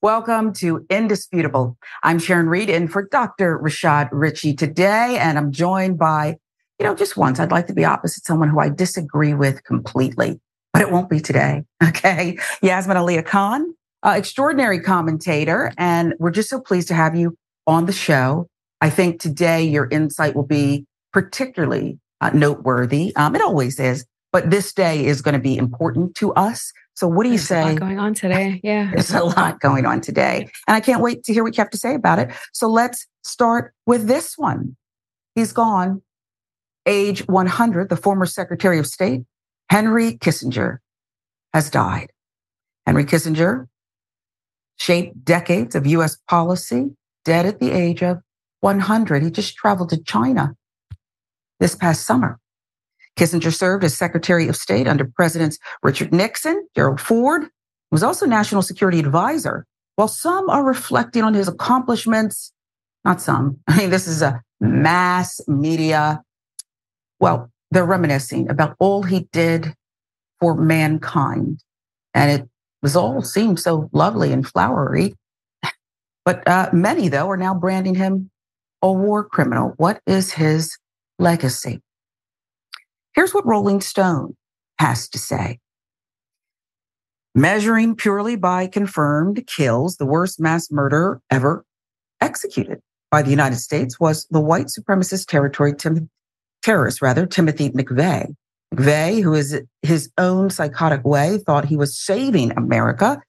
Welcome to Indisputable. I'm Sharon Reed in for Dr. Rashad Richey today, and I'm joined by, you know, just once I'd like to be opposite someone who I disagree with completely, but it won't be today. Okay. Yasmin Aliya Khan, uh, extraordinary commentator, and we're just so pleased to have you on the show. I think today your insight will be particularly uh, noteworthy. Um, it always is, but this day is going to be important to us so what do you There's say? going on today. Yeah. There's a lot going on today. And I can't wait to hear what you have to say about it. So let's start with this one. He's gone. Age 100, the former Secretary of State, Henry Kissinger, has died. Henry Kissinger shaped decades of U.S. policy, dead at the age of 100. He just traveled to China this past summer. Kissinger served as Secretary of State under Presidents Richard Nixon, Gerald Ford, was also National Security Advisor. While some are reflecting on his accomplishments, not some. I mean, this is a mass media. Well, they're reminiscing about all he did for mankind. And it was all seemed so lovely and flowery. But uh, many, though, are now branding him a war criminal. What is his legacy? Here's what Rolling Stone has to say. Measuring purely by confirmed kills, the worst mass murder ever executed by the United States was the white supremacist territory Tim- terrorist, rather, Timothy McVeigh. McVeigh, who is his own psychotic way, thought he was saving America,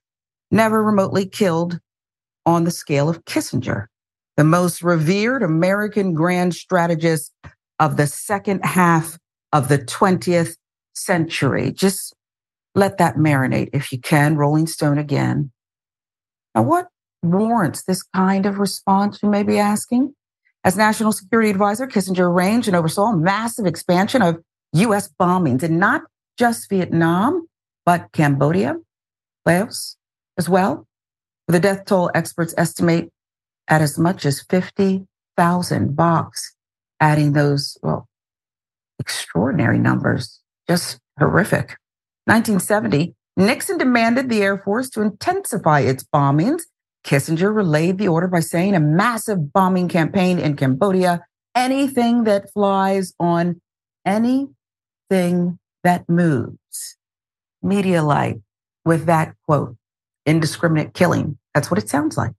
never remotely killed on the scale of Kissinger, the most revered American grand strategist of the second half of the 20th century. Just let that marinate if you can. Rolling Stone again. Now, what warrants this kind of response, you may be asking? As National Security Advisor, Kissinger arranged and oversaw a massive expansion of U.S. bombings in not just Vietnam, but Cambodia, Laos as well. The death toll experts estimate at as much as 50,000 box, adding those, well, extraordinary numbers, just horrific. 1970, Nixon demanded the Air Force to intensify its bombings. Kissinger relayed the order by saying a massive bombing campaign in Cambodia, anything that flies on anything that moves. Media light with that quote, indiscriminate killing. That's what it sounds like.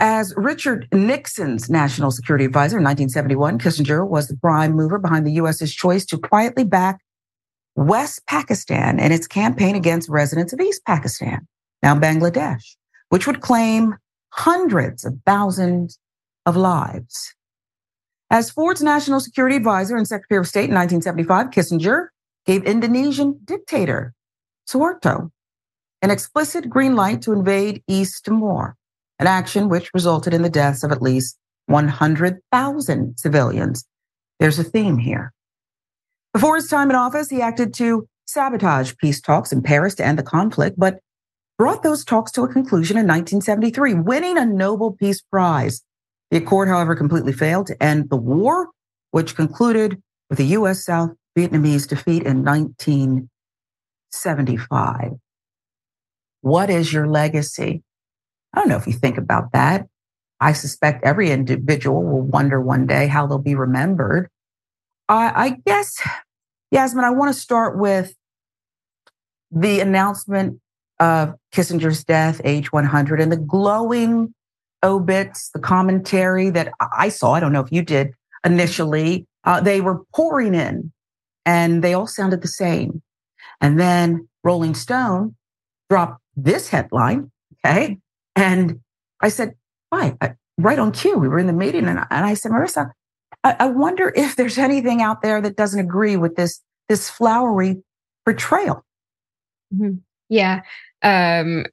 As Richard Nixon's national security advisor in 1971, Kissinger was the prime mover behind the U.S.'s choice to quietly back West Pakistan in its campaign against residents of East Pakistan, now Bangladesh, which would claim hundreds of thousands of lives. As Ford's national security advisor and secretary of state in 1975, Kissinger gave Indonesian dictator Suharto an explicit green light to invade East Timor an action which resulted in the deaths of at least 100,000 civilians. There's a theme here. Before his time in office, he acted to sabotage peace talks in Paris to end the conflict, but brought those talks to a conclusion in 1973, winning a Nobel Peace Prize. The accord, however, completely failed to end the war, which concluded with the U.S. South Vietnamese defeat in 1975. What is your legacy? I don't know if you think about that. I suspect every individual will wonder one day how they'll be remembered. I, I guess, Yasmin, I want to start with the announcement of Kissinger's death, age 100, and the glowing obits, the commentary that I saw. I don't know if you did initially. Uh, they were pouring in and they all sounded the same. And then Rolling Stone dropped this headline. Okay. And I said, why? right on cue. We were in the meeting and I, and I said, Marissa, I, I wonder if there's anything out there that doesn't agree with this, this flowery portrayal. Mm-hmm. Yeah. Um,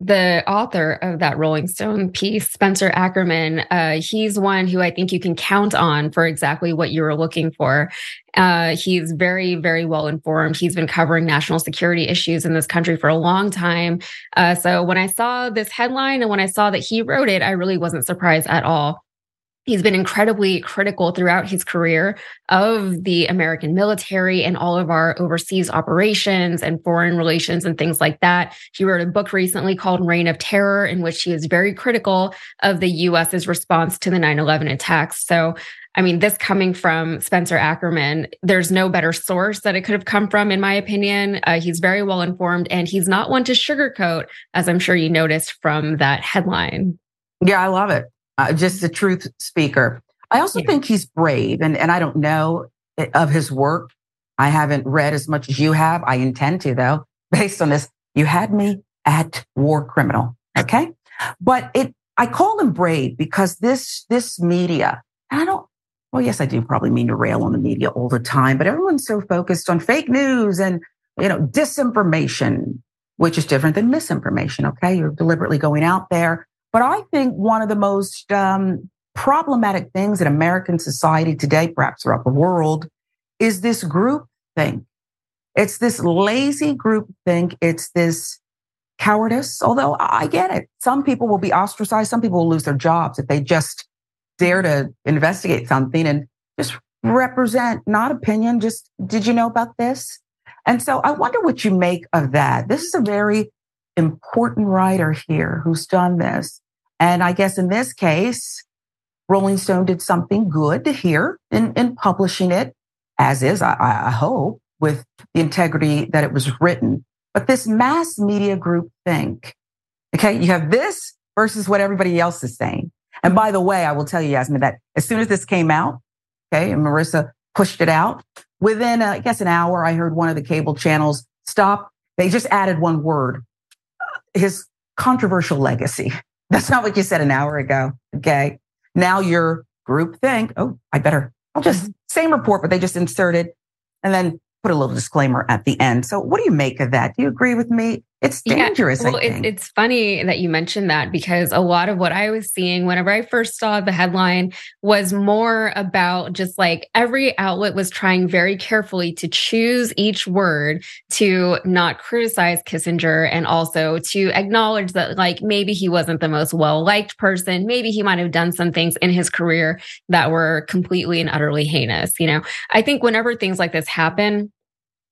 the author of that Rolling Stone piece, Spencer Ackerman, uh, he's one who I think you can count on for exactly what you were looking for. Uh, he's very, very well informed. He's been covering national security issues in this country for a long time. Uh, so when I saw this headline and when I saw that he wrote it, I really wasn't surprised at all. He's been incredibly critical throughout his career of the American military and all of our overseas operations and foreign relations and things like that. He wrote a book recently called Reign of Terror, in which he is very critical of the US's response to the 9 11 attacks. So, I mean, this coming from Spencer Ackerman, there's no better source that it could have come from, in my opinion. Uh, he's very well informed and he's not one to sugarcoat, as I'm sure you noticed from that headline. Yeah, I love it uh, just the truth speaker. I also yeah. think he's brave, and, and I don't know eh, of his work. I haven't read as much as you have. I intend to, though, based on this. You had me at war criminal. Okay. But it, I call him brave because this, this media, I don't, well, yes, I do probably mean to rail on the media all the time, but everyone's so focused on fake news and, you know, disinformation, which is different than misinformation. Okay. You're deliberately going out there but I think one of the most um, problematic things in American society today, perhaps throughout the world, is this group thing. It's this lazy group think. It's this cowardice. Although I get it. Some people will be ostracized. Some people will lose their jobs if they just dare to investigate something and just represent, not opinion, just did you know about this? And so I wonder what you make of that. This is a very important writer here who's done this. And I guess in this case, Rolling Stone did something good here in, in publishing it, as is, I, I hope, with the integrity that it was written. But this mass media group think, okay, you have this versus what everybody else is saying. And by the way, I will tell you, Yasmin, that as soon as this came out, okay, and Marissa pushed it out, within, uh, I guess, an hour, I heard one of the cable channels stop. They just added one word, his controversial legacy. That's not what you said an hour ago. Okay. Now your group think, oh, I better, I'll just mm-hmm. same report, but they just inserted and then put a little disclaimer at the end. So what do you make of that? Do you agree with me? It's dangerous. Yeah, well, it, it's funny that you mentioned that because a lot of what I was seeing whenever I first saw the headline was more about just like every outlet was trying very carefully to choose each word to not criticize Kissinger and also to acknowledge that like maybe he wasn't the most well liked person. Maybe he might have done some things in his career that were completely and utterly heinous. You know, I think whenever things like this happen,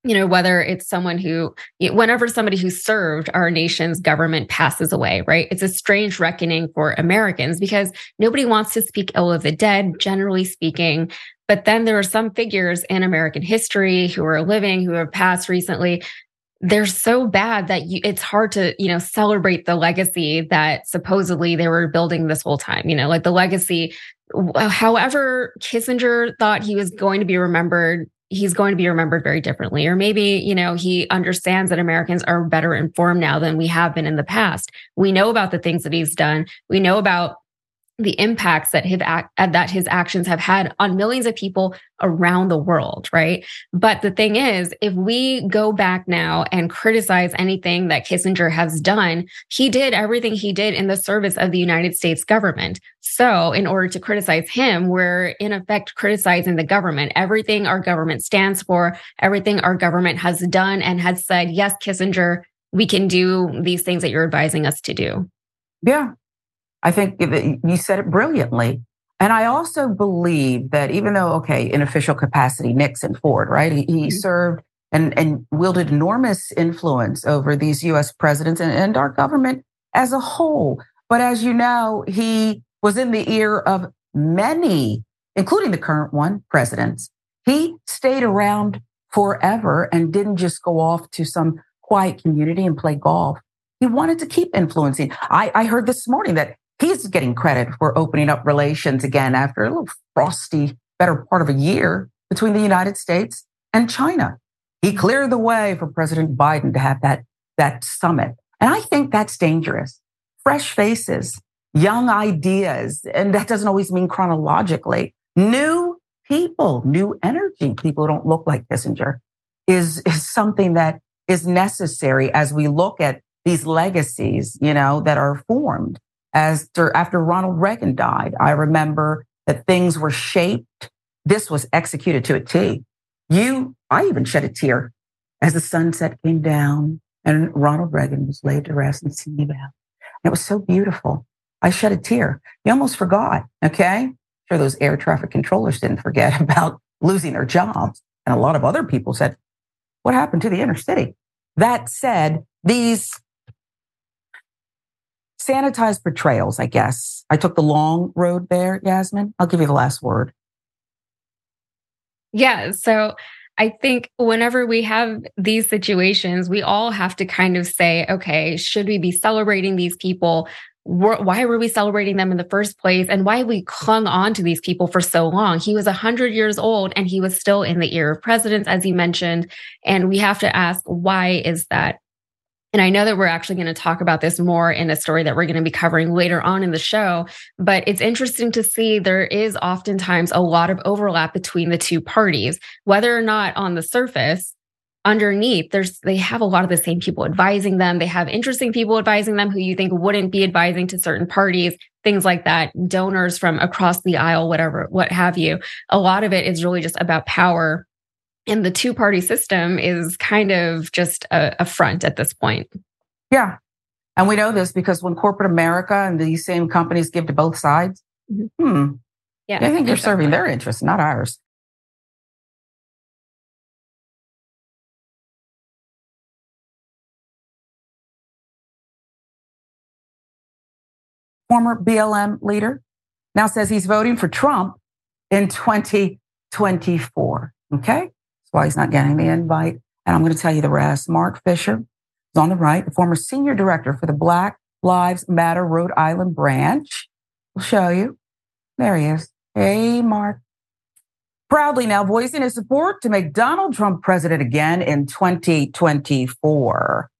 you know, whether it's someone who, whenever somebody who served our nation's government passes away, right? It's a strange reckoning for Americans because nobody wants to speak ill of the dead, generally speaking. But then there are some figures in American history who are living, who have passed recently. They're so bad that you, it's hard to, you know, celebrate the legacy that supposedly they were building this whole time. You know, like the legacy however Kissinger thought he was going to be remembered he's going to be remembered very differently. Or maybe, you know, he understands that Americans are better informed now than we have been in the past. We know about the things that he's done. We know about the impacts that his act, uh, that his actions have had on millions of people around the world, right? But the thing is, if we go back now and criticize anything that Kissinger has done, he did everything he did in the service of the United States government. So, in order to criticize him, we're in effect criticizing the government. Everything our government stands for, everything our government has done and has said, yes, Kissinger, we can do these things that you're advising us to do. Yeah, I think you said it brilliantly. And I also believe that even though, okay, in official capacity, Nixon, Ford, right? He, he mm-hmm. served and, and wielded enormous influence over these US presidents and, and our government as a whole. But as you know, he was in the ear of many, including the current one, presidents. He stayed around forever and didn't just go off to some quiet community and play golf. He wanted to keep influencing. I, I heard this morning that he's getting credit for opening up relations again after a little frosty, better part of a year between the United States and China. He cleared the way for President Biden to have that, that summit. And I think that's dangerous. Fresh faces, young ideas, and that doesn't always mean chronologically. New people, new energy, people who don't look like Kissinger is, is something that is necessary as we look at these legacies, you know, that are formed as after Ronald Reagan died. I remember that things were shaped. This was executed to a T. You, I even shed a tear as the sunset came down and Ronald Reagan was laid to rest in Simi Valley. It was so beautiful. I shed a tear. You almost forgot. Okay. sure those air traffic controllers didn't forget about losing their jobs. And a lot of other people said, what happened to the inner city? That said, these sanitized portrayals, I guess. I took the long road there, Yasmin. I'll give you the last word. Yeah. So I think whenever we have these situations, we all have to kind of say, okay, should we be celebrating these people? Why were we celebrating them in the first place? And why we clung on to these people for so long? He was 100 years old and he was still in the ear of presidents, as you mentioned. And we have to ask, why is that? And I know that we're actually going to talk about this more in a story that we're going to be covering later on in the show. But it's interesting to see there is oftentimes a lot of overlap between the two parties, whether or not on the surface, underneath, there's they have a lot of the same people advising them. They have interesting people advising them who you think wouldn't be advising to certain parties, things like that, donors from across the aisle, whatever, what have you. A lot of it is really just about power and the two party system is kind of just a, a, front at this point. Yeah. And we know this because when corporate America and these same companies give to both sides, mm-hmm. hmm, yeah, I think you're serving their interests, not ours. Former BLM leader now says he's voting for Trump in 2024. Okay why he's not getting the invite. And I'm going to tell you the rest. Mark Fisher is on the right, the former senior director for the Black Lives Matter Rhode Island branch. We'll show you. There he is. Hey, Mark. Proudly now voicing his support to make Donald Trump president again in 2024.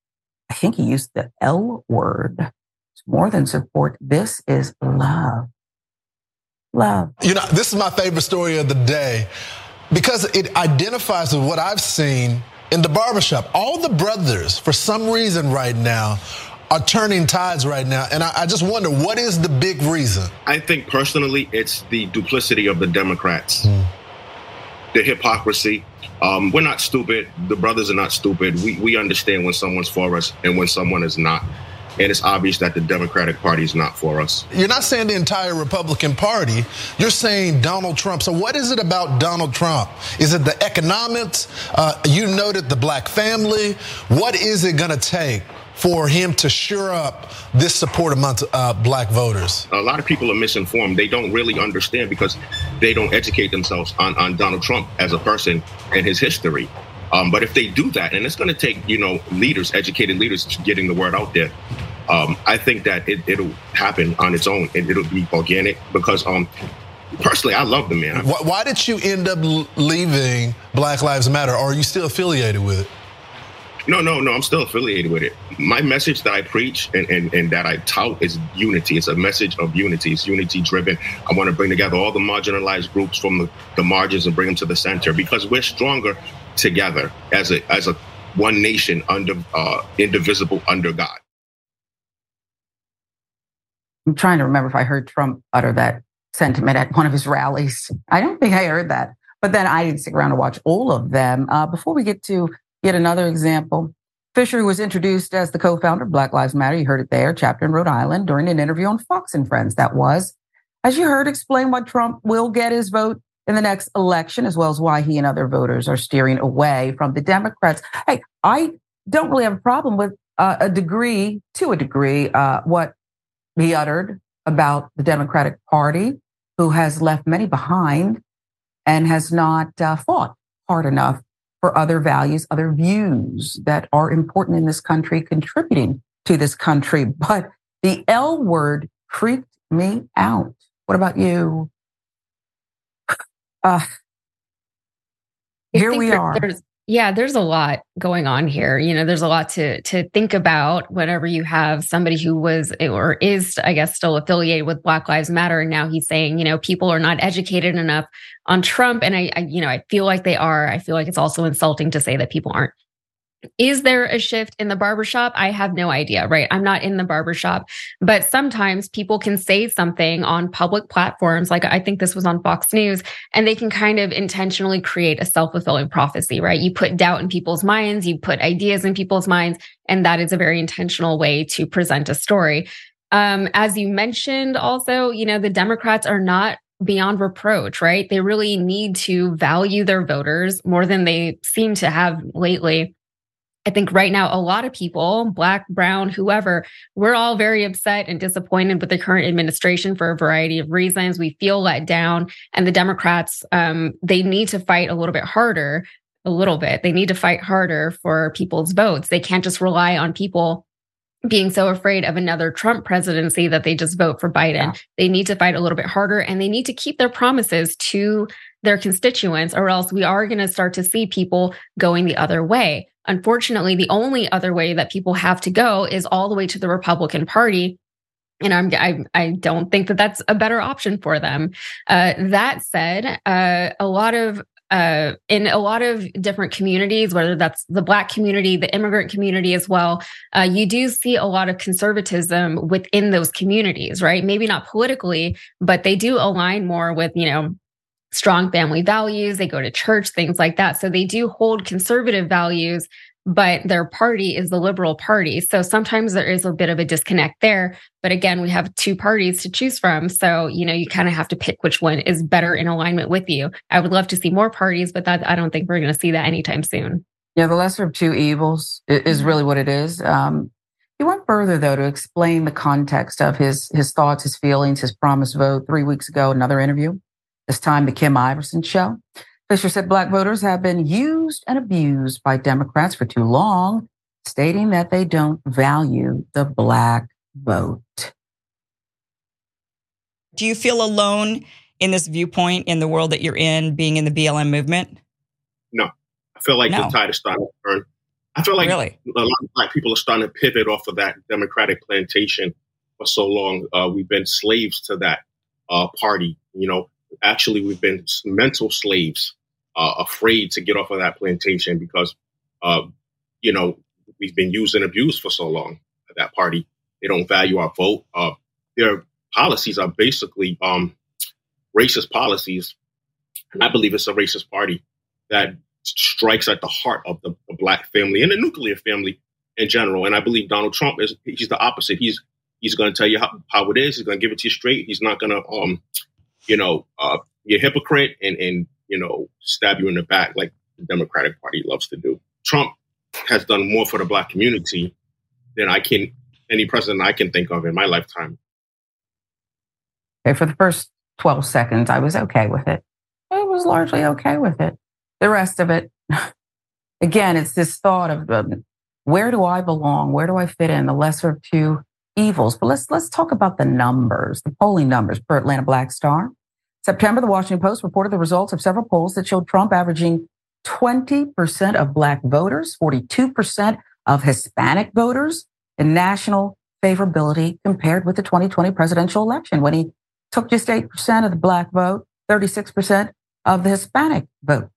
I think he used the L word. It's more than support. This is love. Love. You know, this is my favorite story of the day because it identifies with what I've seen in the barbershop. All the brothers, for some reason right now, are turning tides right now. And I, I, just wonder, what is the big reason? I think personally, it's the duplicity of the Democrats, mm. the hypocrisy. Um, we're not stupid. The brothers are not stupid. We, we understand when someone's for us and when someone is not and it's obvious that the Democratic Party is not for us. You're not saying the entire Republican Party, you're saying Donald Trump. So, what is it about Donald Trump? Is it the economics? Uh, you noted the black family. What is it going to take? For him to shore up this support amongst uh, black voters? A lot of people are misinformed. They don't really understand because they don't educate themselves on, on Donald Trump as a person and his history. Um, but if they do that, and it's going to take, you know, leaders, educated leaders, getting the word out there, um, I think that it, will happen on its own and it'll be organic because um, personally, I love the man. Why, why did you end up leaving Black Lives Matter? Or are you still affiliated with it? No, no, no. I'm still affiliated with it. My message that I preach and, and, and that I tout is unity. It's a message of unity. It's unity driven. I want to bring together all the marginalized groups from the, the margins and bring them to the center because we're stronger together as a as a one nation under uh, indivisible under God. I'm trying to remember if I heard Trump utter that sentiment at one of his rallies. I don't think I heard that. But then I didn't stick around to watch all of them. Uh, before we get to yet another example, Fisher, was introduced as the co-founder of Black Lives Matter, you heard it there, chapter in Rhode Island, during an interview on Fox and Friends. That was, as you heard, explain why Trump will get his vote in the next election, as well as why he and other voters are steering away from the Democrats. Hey, I don't really have a problem with uh, a degree, to a degree, uh, what he uttered about the Democratic Party, who has left many behind and has not uh, fought hard enough for other values, other views that are important in this country, contributing to this country. But the L word creeped me out. What about you? Uh, here we are. There's, yeah, there's a lot going on here. You know, there's a lot to to think about whenever you have somebody who was or is, I guess, still affiliated with Black Lives Matter, and now he's saying, you know, people are not educated enough on Trump, and I, I you know, I feel like they are. I feel like it's also insulting to say that people aren't. Is there a shift in the barbershop? I have no idea, right? I'm not in the barbershop, but sometimes people can say something on public platforms. Like I think this was on Fox News and they can kind of intentionally create a self fulfilling prophecy, right? You put doubt in people's minds, you put ideas in people's minds, and that is a very intentional way to present a story. Um, as you mentioned, also, you know, the Democrats are not beyond reproach, right? They really need to value their voters more than they seem to have lately. I think right now, a lot of people, black, brown, whoever, we're all very upset and disappointed with the current administration for a variety of reasons. We feel let down, and the Democrats, um, they need to fight a little bit harder, a little bit. They need to fight harder for people's votes. They can't just rely on people being so afraid of another Trump presidency that they just vote for Biden. Yeah. They need to fight a little bit harder and they need to keep their promises to their constituents, or else we are going to start to see people going the other way. Unfortunately, the only other way that people have to go is all the way to the Republican Party. And I'm, I, I don't think that that's a better option for them. Uh, that said, uh, a lot of uh, in a lot of different communities, whether that's the Black community, the immigrant community as well, uh, you do see a lot of conservatism within those communities, right? Maybe not politically, but they do align more with, you know, strong family values. They go to church, things like that. So they do hold conservative values but their party is the Liberal Party. So sometimes there is a bit of a disconnect there. But again, we have two parties to choose from. So, you know, you kind of have to pick which one is better in alignment with you. I would love to see more parties, but that I don't think we're going to see that anytime soon. Yeah, the lesser of two evils is mm-hmm. really what it is. Um, he went further though to explain the context of his his thoughts, his feelings, his promised vote three weeks ago. Another interview, this time the Kim Iversen show. Fisher said black voters have been used and abused by Democrats for too long, stating that they don't value the black vote. Do you feel alone in this viewpoint in the world that you're in, being in the BLM movement? No. I feel like no. the tide is starting to turn. I feel like really? a lot of black people are starting to pivot off of that Democratic plantation for so long. Uh, we've been slaves to that uh, party. You know, actually we've been mental slaves, uh, afraid to get off of that plantation because, uh, you know, we've been used and abused for so long at that party. They don't value our vote. Uh, their policies are basically um, racist policies. And I believe it's a racist party that strikes at the heart of the, the black family and the nuclear family in general. And I believe Donald Trump is he's the opposite. He's he's going to tell you how, how it is. He's going to give it to you straight. He's not going to um you know, uh, be a hypocrite and, and, you know, stab you in the back like the Democratic Party loves to do. Trump has done more for the black community than I can, any president I can think of in my lifetime. Okay, for the first 12 seconds, I was okay with it. I was largely okay with it. The rest of it, again, it's this thought of um, where do I belong? Where do I fit in? The lesser of two evils. But let's let's talk about the numbers, the polling numbers per Atlanta Black Star. September, the Washington Post reported the results of several polls that showed Trump averaging 20% of black voters, 42% of Hispanic voters in national favorability compared with the 2020 presidential election when he took just 8% of the black vote, 36% of the Hispanic vote.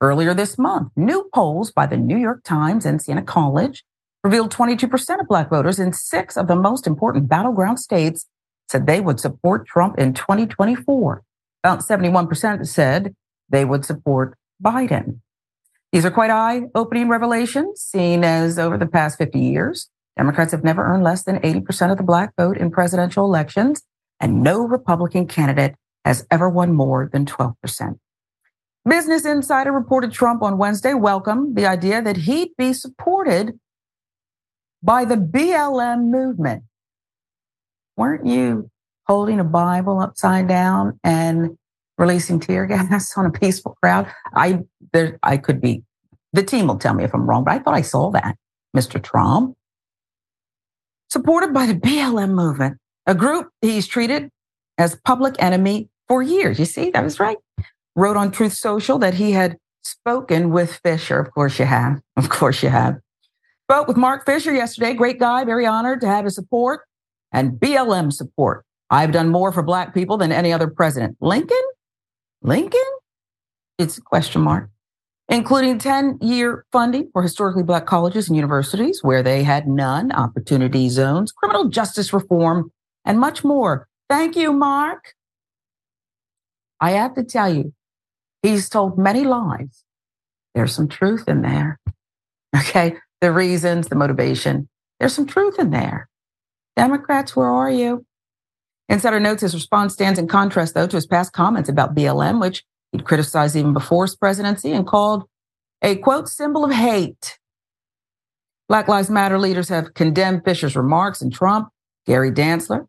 Earlier this month, new polls by the New York Times and Siena College revealed 22% of black voters in six of the most important battleground states said they would support Trump in 2024. About 71% said they would support Biden. These are quite eye opening revelations, seen as over the past 50 years, Democrats have never earned less than 80% of the black vote in presidential elections, and no Republican candidate has ever won more than 12%. Business Insider reported Trump on Wednesday welcomed the idea that he'd be supported by the BLM movement. Weren't you holding a Bible upside down and releasing tear gas on a peaceful crowd? I there I could be the team will tell me if I'm wrong, but I thought I saw that, Mr. Trump. Supported by the BLM movement, a group he's treated as public enemy for years. You see, that was right. Wrote on Truth Social that he had spoken with Fisher. Of course you have. Of course you have. Spoke with Mark Fisher yesterday. Great guy. Very honored to have his support and BLM support. I've done more for Black people than any other president. Lincoln? Lincoln? It's a question mark. Including 10 year funding for historically Black colleges and universities where they had none, opportunity zones, criminal justice reform, and much more. Thank you, Mark. I have to tell you, he's told many lies. There's some truth in there. Okay the reasons, the motivation. There's some truth in there. Democrats, where are you? Insider notes his response stands in contrast, though, to his past comments about BLM, which he'd criticized even before his presidency and called a quote symbol of hate. Black Lives Matter leaders have condemned Fisher's remarks, and Trump, Gary Dantzler,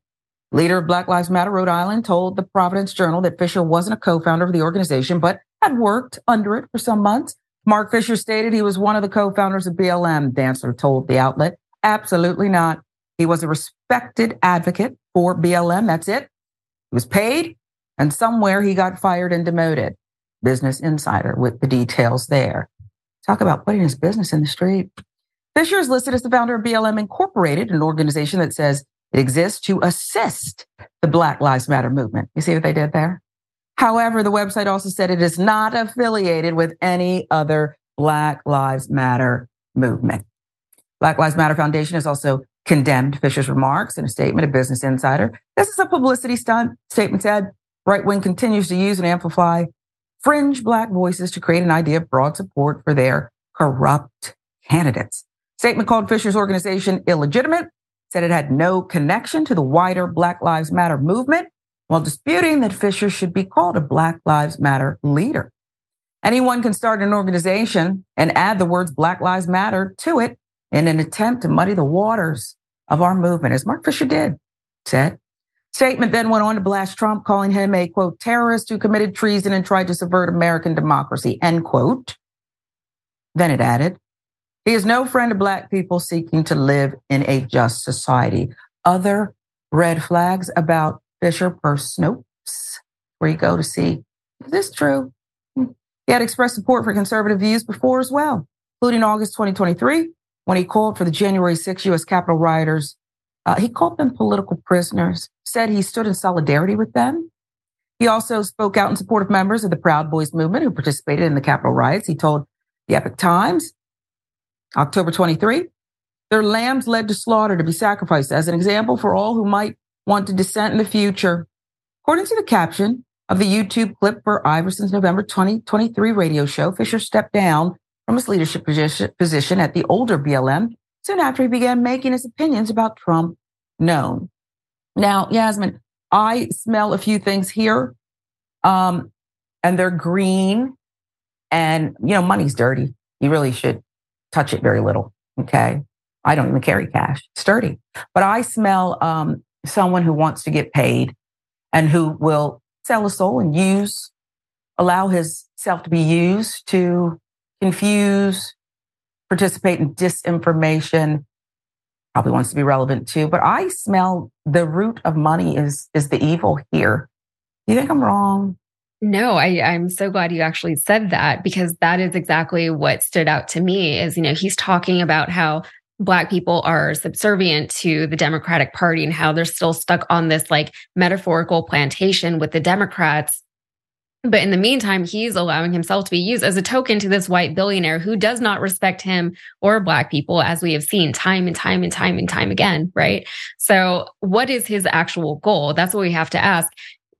leader of Black Lives Matter Rhode Island, told the Providence Journal that Fisher wasn't a co-founder of the organization, but had worked under it for some months. Mark Fisher stated he was one of the co-founders of BLM. Dantzler told the outlet, absolutely not. He was a respected advocate for BLM. That's it. He was paid and somewhere he got fired and demoted. Business Insider with the details there. Talk about putting his business in the street. Fisher is listed as the founder of BLM Incorporated, an organization that says it exists to assist the Black Lives Matter movement. You see what they did there? However, the website also said it is not affiliated with any other Black Lives Matter movement. Black Lives Matter Foundation has also condemned Fisher's remarks in a statement of Business Insider. This is a publicity stunt. Statement said, right wing continues to use and amplify fringe black voices to create an idea of broad support for their corrupt candidates. Statement called Fisher's organization illegitimate, said it had no connection to the wider Black Lives Matter movement, while disputing that Fisher should be called a Black Lives Matter leader. Anyone can start an organization and add the words Black Lives Matter to it in an attempt to muddy the waters of our movement, as Mark Fisher did, said. Statement then went on to blast Trump, calling him a quote, terrorist who committed treason and tried to subvert American democracy, end quote. Then it added, he is no friend of black people seeking to live in a just society. Other red flags about Fisher per Snopes, where you go to see, is this true? He had expressed support for conservative views before as well, including August 2023, when he called for the January 6 U.S. Capitol rioters. Uh, he called them political prisoners, said he stood in solidarity with them. He also spoke out in support of members of the Proud Boys movement who participated in the Capitol riots. He told the Epoch Times, October 23, their lambs led to slaughter to be sacrificed as an example for all who might want to dissent in the future. According to the caption of the YouTube clip for Iversen's November 2023 radio show, Fisher stepped down from his leadership position at the older BLM soon after he began making his opinions about Trump known. Now, Yasmin, I smell a few things here, um, and they're green, and you know, money's dirty. You really should touch it very little. Okay, I don't even carry cash; it's dirty. But I smell um, someone who wants to get paid and who will sell a soul and use, allow his self to be used to confuse, participate in disinformation. Probably wants to be relevant too, but I smell the root of money is is the evil here. You think I'm wrong? No, I, I'm so glad you actually said that because that is exactly what stood out to me. Is you know he's talking about how Black people are subservient to the Democratic Party and how they're still stuck on this like metaphorical plantation with the Democrats but in the meantime, he's allowing himself to be used as a token to this white billionaire who does not respect him or black people, as we have seen time and time and time and time again. Right. So, what is his actual goal? That's what we have to ask.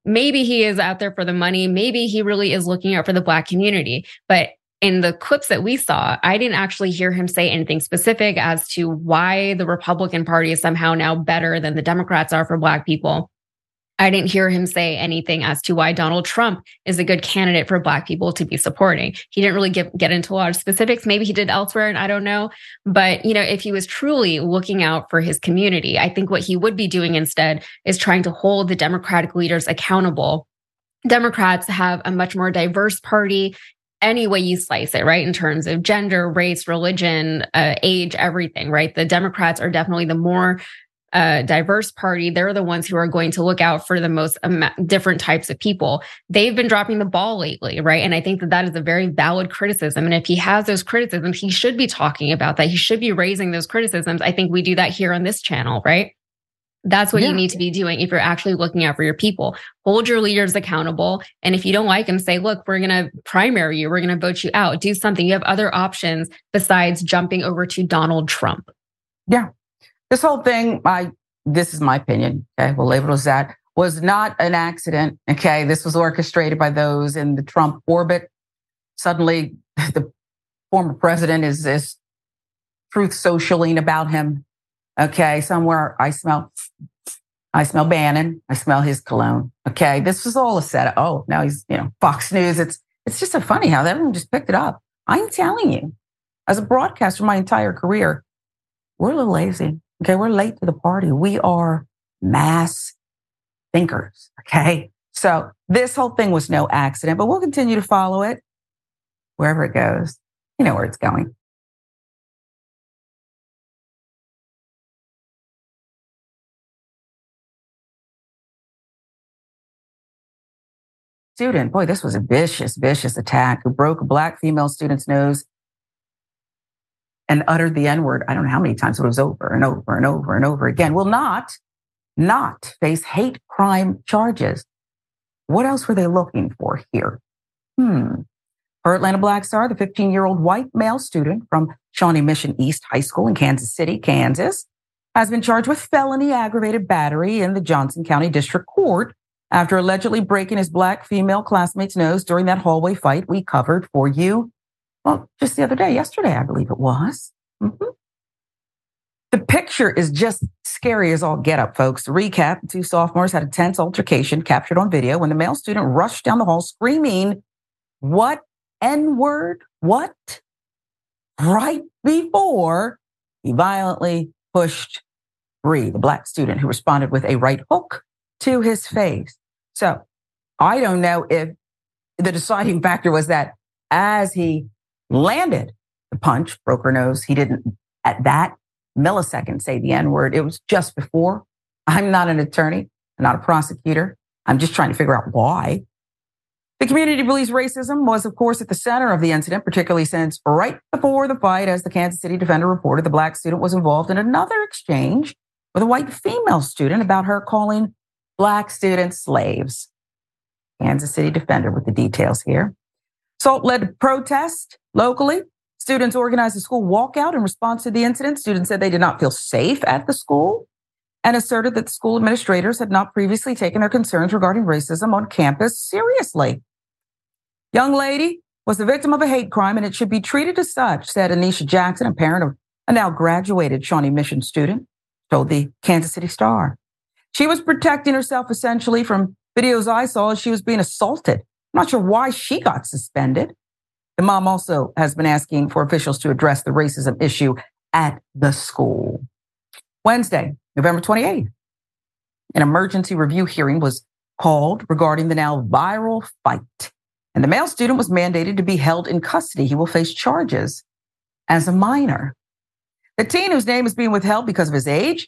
Maybe he is out there for the money. Maybe he really is looking out for the black community. But in the clips that we saw, I didn't actually hear him say anything specific as to why the Republican Party is somehow now better than the Democrats are for black people I didn't hear him say anything as to why Donald Trump is a good candidate for Black people to be supporting. He didn't really get, get into a lot of specifics. Maybe he did elsewhere, and I don't know. But, you know, if he was truly looking out for his community, I think what he would be doing instead is trying to hold the Democratic leaders accountable. Democrats have a much more diverse party any way you slice it, right? In terms of gender, race, religion, uh, age, everything, right? The Democrats are definitely the more a diverse party, they're the ones who are going to look out for the most um, different types of people. They've been dropping the ball lately, right? And I think that that is a very valid criticism. And if he has those criticisms, he should be talking about that. He should be raising those criticisms. I think we do that here on this channel, right? That's what yeah. you need to be doing if you're actually looking out for your people. Hold your leaders accountable. And if you don't like them, say, look, we're going to primary you. We're going to vote you out. Do something. You have other options besides jumping over to Donald Trump. Yeah. This whole thing, I this is my opinion. Okay, we'll label it as that. Was not an accident. Okay, this was orchestrated by those in the Trump orbit. Suddenly, the former president is this truth socialing about him. Okay, somewhere I smell I smell Bannon. I smell his cologne. Okay. This was all a setup. Oh, now he's, you know, Fox News. It's, it's just so funny how everyone just picked it up. I'm telling you, as a broadcaster, my entire career, we're a little lazy. Okay. We're late to the party. We are mass thinkers. Okay. So this whole thing was no accident, but we'll continue to follow it wherever it goes. You know where it's going. Student, boy, this was a vicious, vicious attack who broke a black female student's nose and uttered the N word. I don't know how many times it was over and over and over and over again. Will not, not face hate crime charges. What else were they looking for here? Hmm. For Atlanta Black Star, the 15 year old white male student from Shawnee Mission East High School in Kansas City, Kansas, has been charged with felony aggravated battery in the Johnson County District Court after allegedly breaking his black female classmate's nose during that hallway fight we covered for you. Well, just the other day, yesterday, I believe it was. Mm-hmm. The picture is just scary as all get up, folks. Recap, two sophomores had a tense altercation captured on video when the male student rushed down the hall screaming, What N word? What? Right before he violently pushed Bree, the black student, who responded with a right hook to his face. So I don't know if the deciding factor was that as he landed the punch, broke her nose, he didn't at that millisecond say the N word. It was just before. I'm not an attorney, I'm not a prosecutor. I'm just trying to figure out why. The community believes racism was, of course, at the center of the incident, particularly since right before the fight, as the Kansas City Defender reported, the black student was involved in another exchange with a white female student about her calling Black students slaves. Kansas City Defender with the details here. SALT led protest locally. Students organized a school walkout in response to the incident. Students said they did not feel safe at the school and asserted that the school administrators had not previously taken their concerns regarding racism on campus seriously. Young lady was the victim of a hate crime and it should be treated as such, said Anisha Jackson, a parent of a now graduated Shawnee Mission student, told the Kansas City Star. She was protecting herself essentially from videos I saw as she was being assaulted. I'm not sure why she got suspended. The mom also has been asking for officials to address the racism issue at the school. Wednesday, November 28th, an emergency review hearing was called regarding the now viral fight. And the male student was mandated to be held in custody. He will face charges as a minor. The teen whose name is being withheld because of his age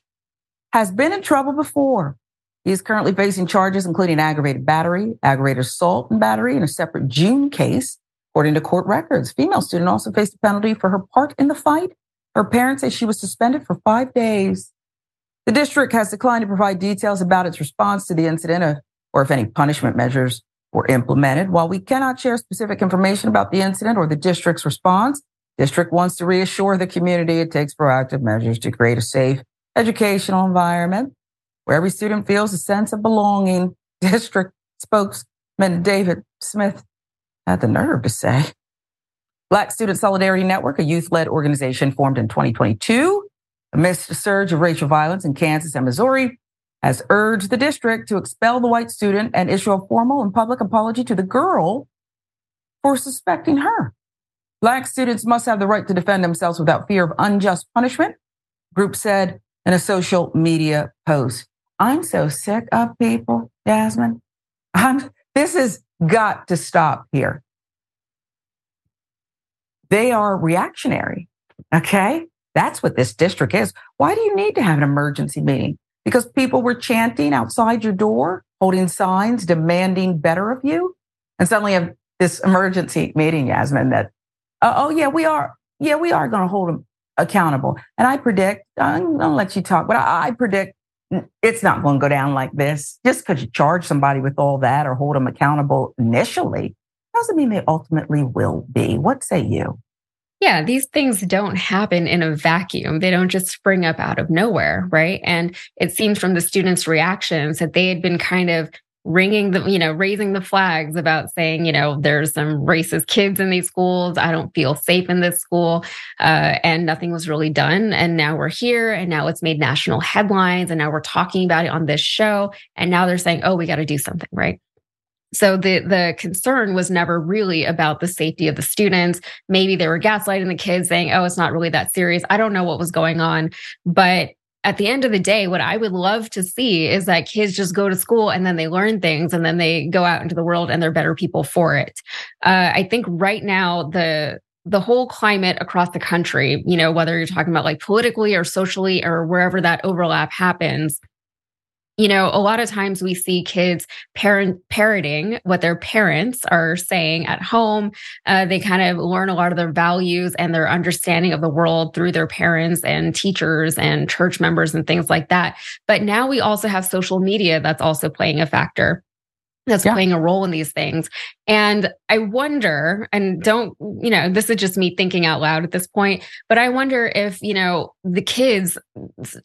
has been in trouble before. He is currently facing charges including aggravated battery, aggravated assault and battery in a separate June case, according to court records. Female student also faced a penalty for her part in the fight. Her parents say she was suspended for five days. The district has declined to provide details about its response to the incident uh, or if any punishment measures were implemented. While we cannot share specific information about the incident or the district's response, district wants to reassure the community it takes proactive measures to create a safe educational environment where every student feels a sense of belonging, district spokesman David Smith had the nerve to say. Black Student Solidarity Network, a youth led organization formed in 2022 amidst a surge of racial violence in Kansas and Missouri, has urged the district to expel the white student and issue a formal and public apology to the girl for suspecting her. Black students must have the right to defend themselves without fear of unjust punishment. Group said in a social media post. I'm so sick of people, Jasmine. I'm, this has got to stop here. They are reactionary. Okay. That's what this district is. Why do you need to have an emergency meeting? Because people were chanting outside your door, holding signs, demanding better of you. And suddenly have this emergency meeting, Yasmin, that, uh, oh, yeah, we are. Yeah, we are going to hold them accountable. And I predict, I'm going to let you talk, but I, I predict it's not going to go down like this. Just because you charge somebody with all that or hold them accountable initially doesn't mean they ultimately will be. What say you? Yeah, these things don't happen in a vacuum. They don't just spring up out of nowhere, right? And it seems from the students' reactions that they had been kind of ringing the, you know, raising the flags about saying, you know, there's some racist kids in these schools. I don't feel safe in this school. Uh, and nothing was really done. And now we're here and now it's made national headlines. And now we're talking about it on this show. And now they're saying, oh, we got to do something, right? So the the concern was never really about the safety of the students. Maybe they were gaslighting the kids saying, "Oh, it's not really that serious." I don't know what was going on, but at the end of the day, what I would love to see is that kids just go to school and then they learn things and then they go out into the world and they're better people for it. Uh, I think right now the the whole climate across the country, you know, whether you're talking about like politically or socially or wherever that overlap happens, you know, a lot of times we see kids parent parroting what their parents are saying at home. Uh, they kind of learn a lot of their values and their understanding of the world through their parents and teachers and church members and things like that. But now we also have social media that's also playing a factor that's yeah. playing a role in these things. And I wonder, and don't, you know, this is just me thinking out loud at this point, but I wonder if, you know, the kids,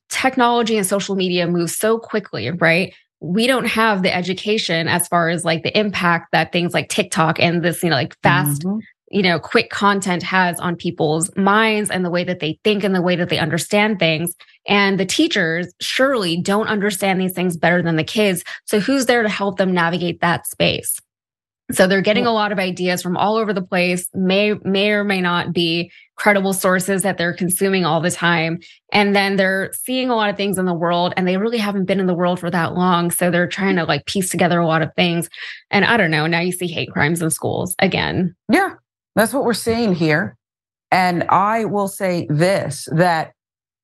technology and social media move so quickly, right? We don't have the education as far as like the impact that things like TikTok and this, you know, like fast mm-hmm you know, quick content has on people's minds and the way that they think and the way that they understand things. And the teachers surely don't understand these things better than the kids. So who's there to help them navigate that space? So they're getting a lot of ideas from all over the place, may, may or may not be credible sources that they're consuming all the time. And then they're seeing a lot of things in the world and they really haven't been in the world for that long. So they're trying to like piece together a lot of things. And I don't know, now you see hate crimes in schools again. Yeah. That's what we're seeing here. And I will say this that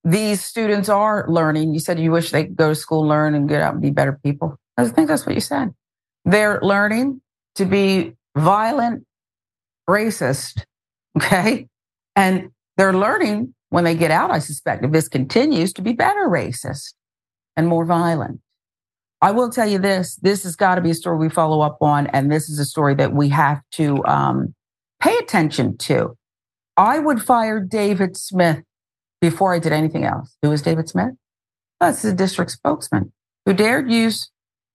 these students are learning. You said you wish they could go to school, learn, and get out and be better people. I think that's what you said. They're learning to be violent, racist. Okay. And they're learning when they get out, I suspect, if this continues, to be better racist and more violent. I will tell you this this has got to be a story we follow up on. And this is a story that we have to um, pay attention to. I would fire David Smith before I did anything else. Who is David Smith? That's the district spokesman who dared use,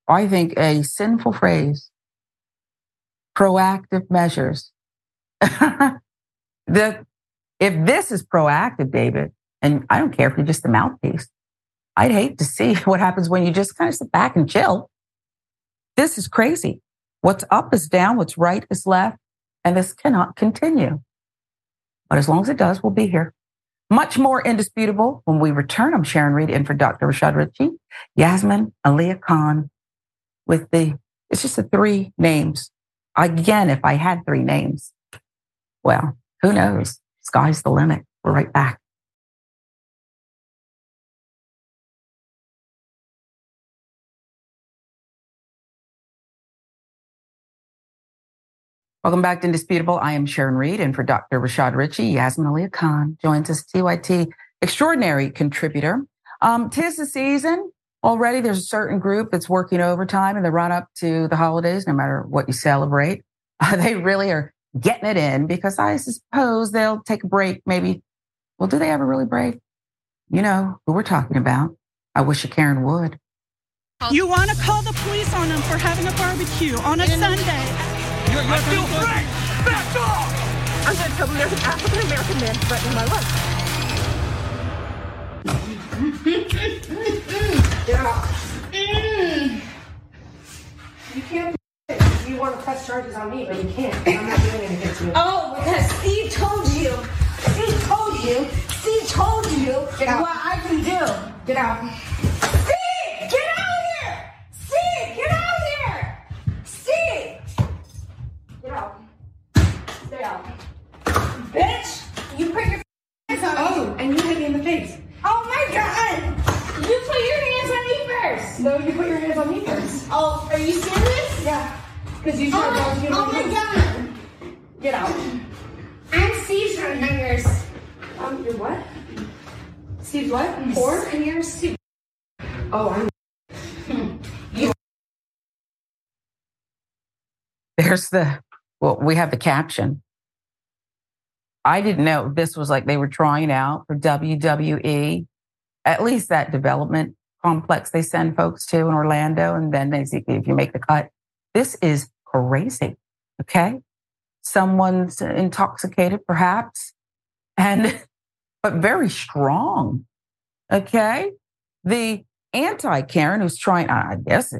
I think, a sinful phrase proactive measures. the, if this is proactive, David, and I don't care if you're just the mouthpiece, I'd hate to see what happens when you just kind of sit back and chill. This is crazy. What's up is down, what's right is left and this cannot continue. But as long as it does, we'll be here. Much more indisputable when we return. I'm Sharon Reed in for Dr. Rashad Richey, Yasmin Aliya Khan with the, it's just the three names. Again, if I had three names, well, who knows? Sky's the limit. We're right back. Welcome back to Indisputable. I am Sharon Reed, and for Dr. Rashad Richey, Yasmin Aliya Khan joins us, TYT extraordinary contributor. Um, tis the season already. There's a certain group that's working overtime in the run up to the holidays, no matter what you celebrate. Uh, they really are getting it in because I suppose they'll take a break. Maybe, well, do they ever really break? You know who we're talking about. I wish a Karen would. You want to call the police on them for having a barbecue on a Sunday? You're, you're I feel free! Back off! I'm going to tell them there's an African American man threatening my life. Get off. You can't. You want to press charges on me, but you can't. I'm not doing anything to you. Oh, because Steve told you. Steve told you. Steve told you what I can do. Get out. Bitch! You put your hands on oh, me. Oh, and you hit me in the face. Oh my god! You put your hands on me first. No, you put your hands on me first. Oh, are you serious? Yeah. Because you tried oh, to Oh my god! Get out. I'm Steve's friend, not yours. Um, you're what? Steve's what? Or? And you're Steve. Oh, I'm. There's the, well, we have the caption. I didn't know this was like they were trying out for WWE. At least that development complex they send folks to in Orlando, and then they see if you make the cut. This is crazy. Okay. Someone's intoxicated, perhaps, and but very strong. Okay. The anti Karen who's trying, I guess,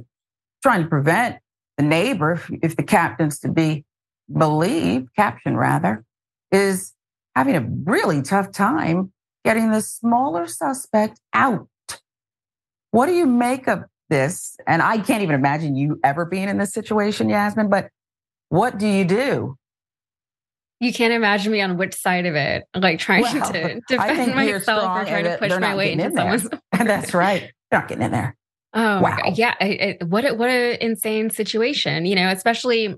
trying to prevent the neighbor, if, if the captain's to be believed, caption rather, is having a really tough time getting the smaller suspect out. What do you make of this? And I can't even imagine you ever being in this situation, Yasmin, but what do you do? You can't imagine me on which side of it, like trying well, to defend myself or trying to push my way into someone's. That's right. They're not getting in there. Oh, wow. yeah. It, it, what a, what an insane situation, you know, especially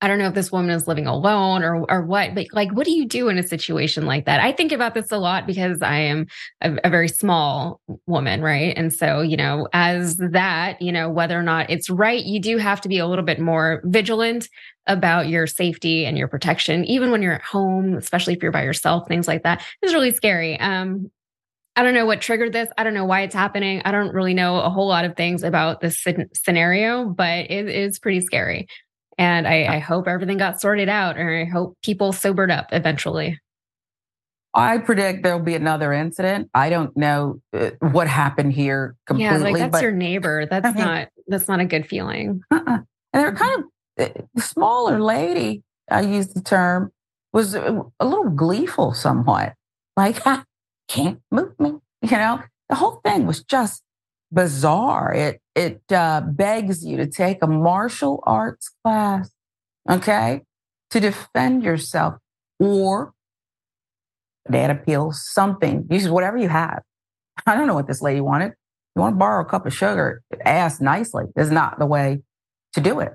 I don't know if this woman is living alone or or what, but like, what do you do in a situation like that? I think about this a lot because I am a, a, very small woman, right? And so, you know, as that, you know, whether or not it's right, you do have to be a little bit more vigilant about your safety and your protection, even when you're at home, especially if you're by yourself, things like that. It's really scary. Um, I don't know what triggered this. I don't know why it's happening. I don't really know a whole lot of things about this scenario, but it is pretty scary. And I, I hope everything got sorted out, or I hope people sobered up eventually. I predict there'll be another incident. I don't know uh, what happened here completely. Yeah, like that's but, your neighbor. That's I mean, not that's not a good feeling. Uh-uh. And they're kind of uh, the smaller lady. I use the term was a little gleeful, somewhat. Like, can't move me. You know, the whole thing was just bizarre. It it uh, begs you to take a martial arts class, okay, to defend yourself, or dad appeals something. Use whatever you have. I don't know what this lady wanted. You want to borrow a cup of sugar? Ask nicely. Is not the way to do it.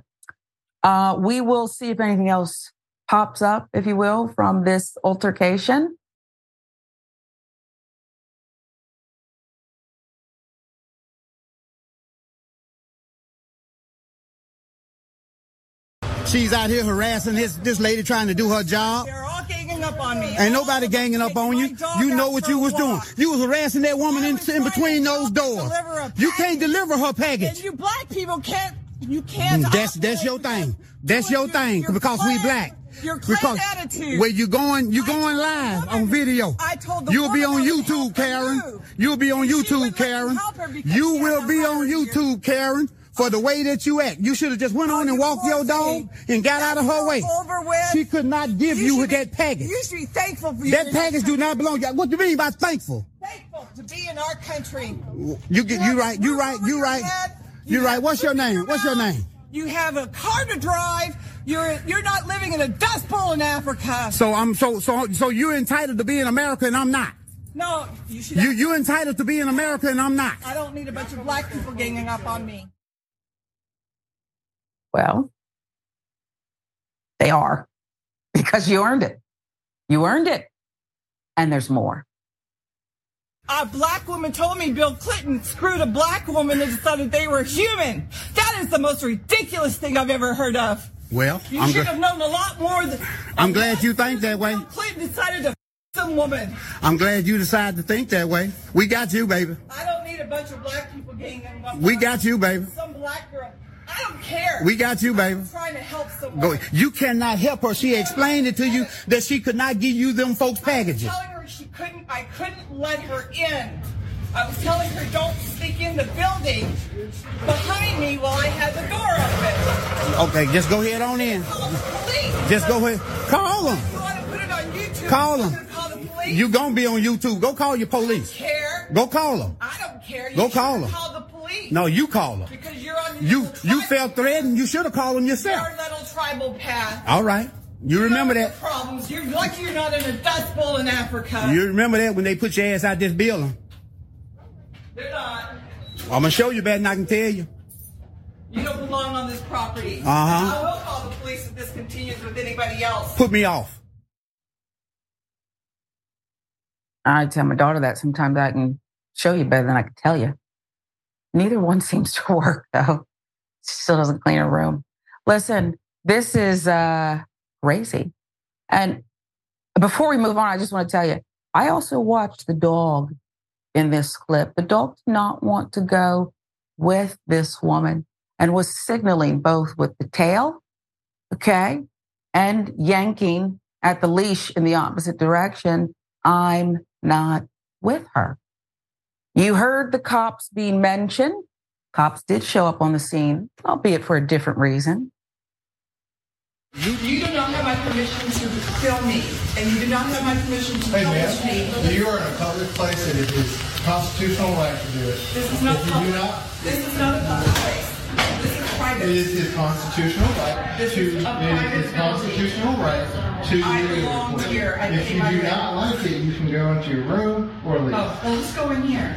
Uh, we will see if anything else pops up, if you will, from this altercation. She's out here harassing this this lady trying to do her job. They're all ganging up on me. Ain't nobody ganging up on you. You know what you was doing. You was harassing that woman in, in between those doors. You can't deliver her package. And you black people can't. You can't. Mm, that's that's your thing. That's your thing because we black. Your because attitude. Where you going? You going live on video. I told the You'll be on YouTube, Karen. You'll be on YouTube, Karen. You will be on YouTube, Karen for the way that you act. You should have just went on and walked your dog and got out of her way. She could not give you, you that package. You should be thankful for you. that package. Do not belong. To you. What do you mean by thankful? Thankful to be in our country. You get you right. You right. You right. You right. What's your name? What's your name? You have a car to drive. You're you're not living in a dust bowl in Africa. So I'm so so so you're entitled to be in America and I'm not. No, you should. You you entitled to be in America and I'm not. I don't need a bunch of black people ganging up on me. Well, they are because you earned it. You earned it. And there's more. A black woman told me Bill Clinton screwed a black woman and decided they were human. That is the most ridiculous thing I've ever heard of. Well, you I'm should have known a lot more than. I'm glad you think that way. Bill Clinton decided to some woman. I'm glad you decided to think that way. We got you, baby. I don't need a bunch of black people getting. We got you, baby. Some black girl. I don't care. We got you, baby. I'm trying to help someone. Go. You cannot help her. She explained it to you that she could not give you them folks packages. I was telling her she couldn't. I couldn't let her in. I was telling her don't sneak in the building behind me while I had the door open. Okay, just go ahead on in. Call the police. Just go ahead. Call them. You want to put it on YouTube? Call them. Police? You gonna be on YouTube? Go call your police. care. Go call them. I don't care. You go call them. Call the police. No, you call them. Because you're on you you felt threatened. You should have called them yourself. Your little tribal path. All right. You, you remember that? Problems. You're lucky you're not in a dust bowl in Africa. You remember that when they put your ass out this building? They're not. I'm gonna show you better than I can tell you. You don't belong on this property. Uh huh. I will call the police if this continues with anybody else. Put me off. I tell my daughter that sometimes I can show you better than I can tell you. Neither one seems to work though. She still doesn't clean a room. Listen, this is uh crazy. And before we move on, I just want to tell you, I also watched the dog in this clip. The dog did not want to go with this woman and was signaling both with the tail, okay, and yanking at the leash in the opposite direction. I'm not with her. You heard the cops being mentioned. Cops did show up on the scene, albeit for a different reason. You, you do not have my permission to film me, and you do not have my permission to Hey, publish ma'am, me. you are in a public place and it is constitutional right to do it. This is not If you public. do not, This is not a public place. Is it is his constitutional right This to, is it is his constitutional right to I do belong here. I If you do rent. not like it, you can go into your room or leave. Oh, well, let's go in here.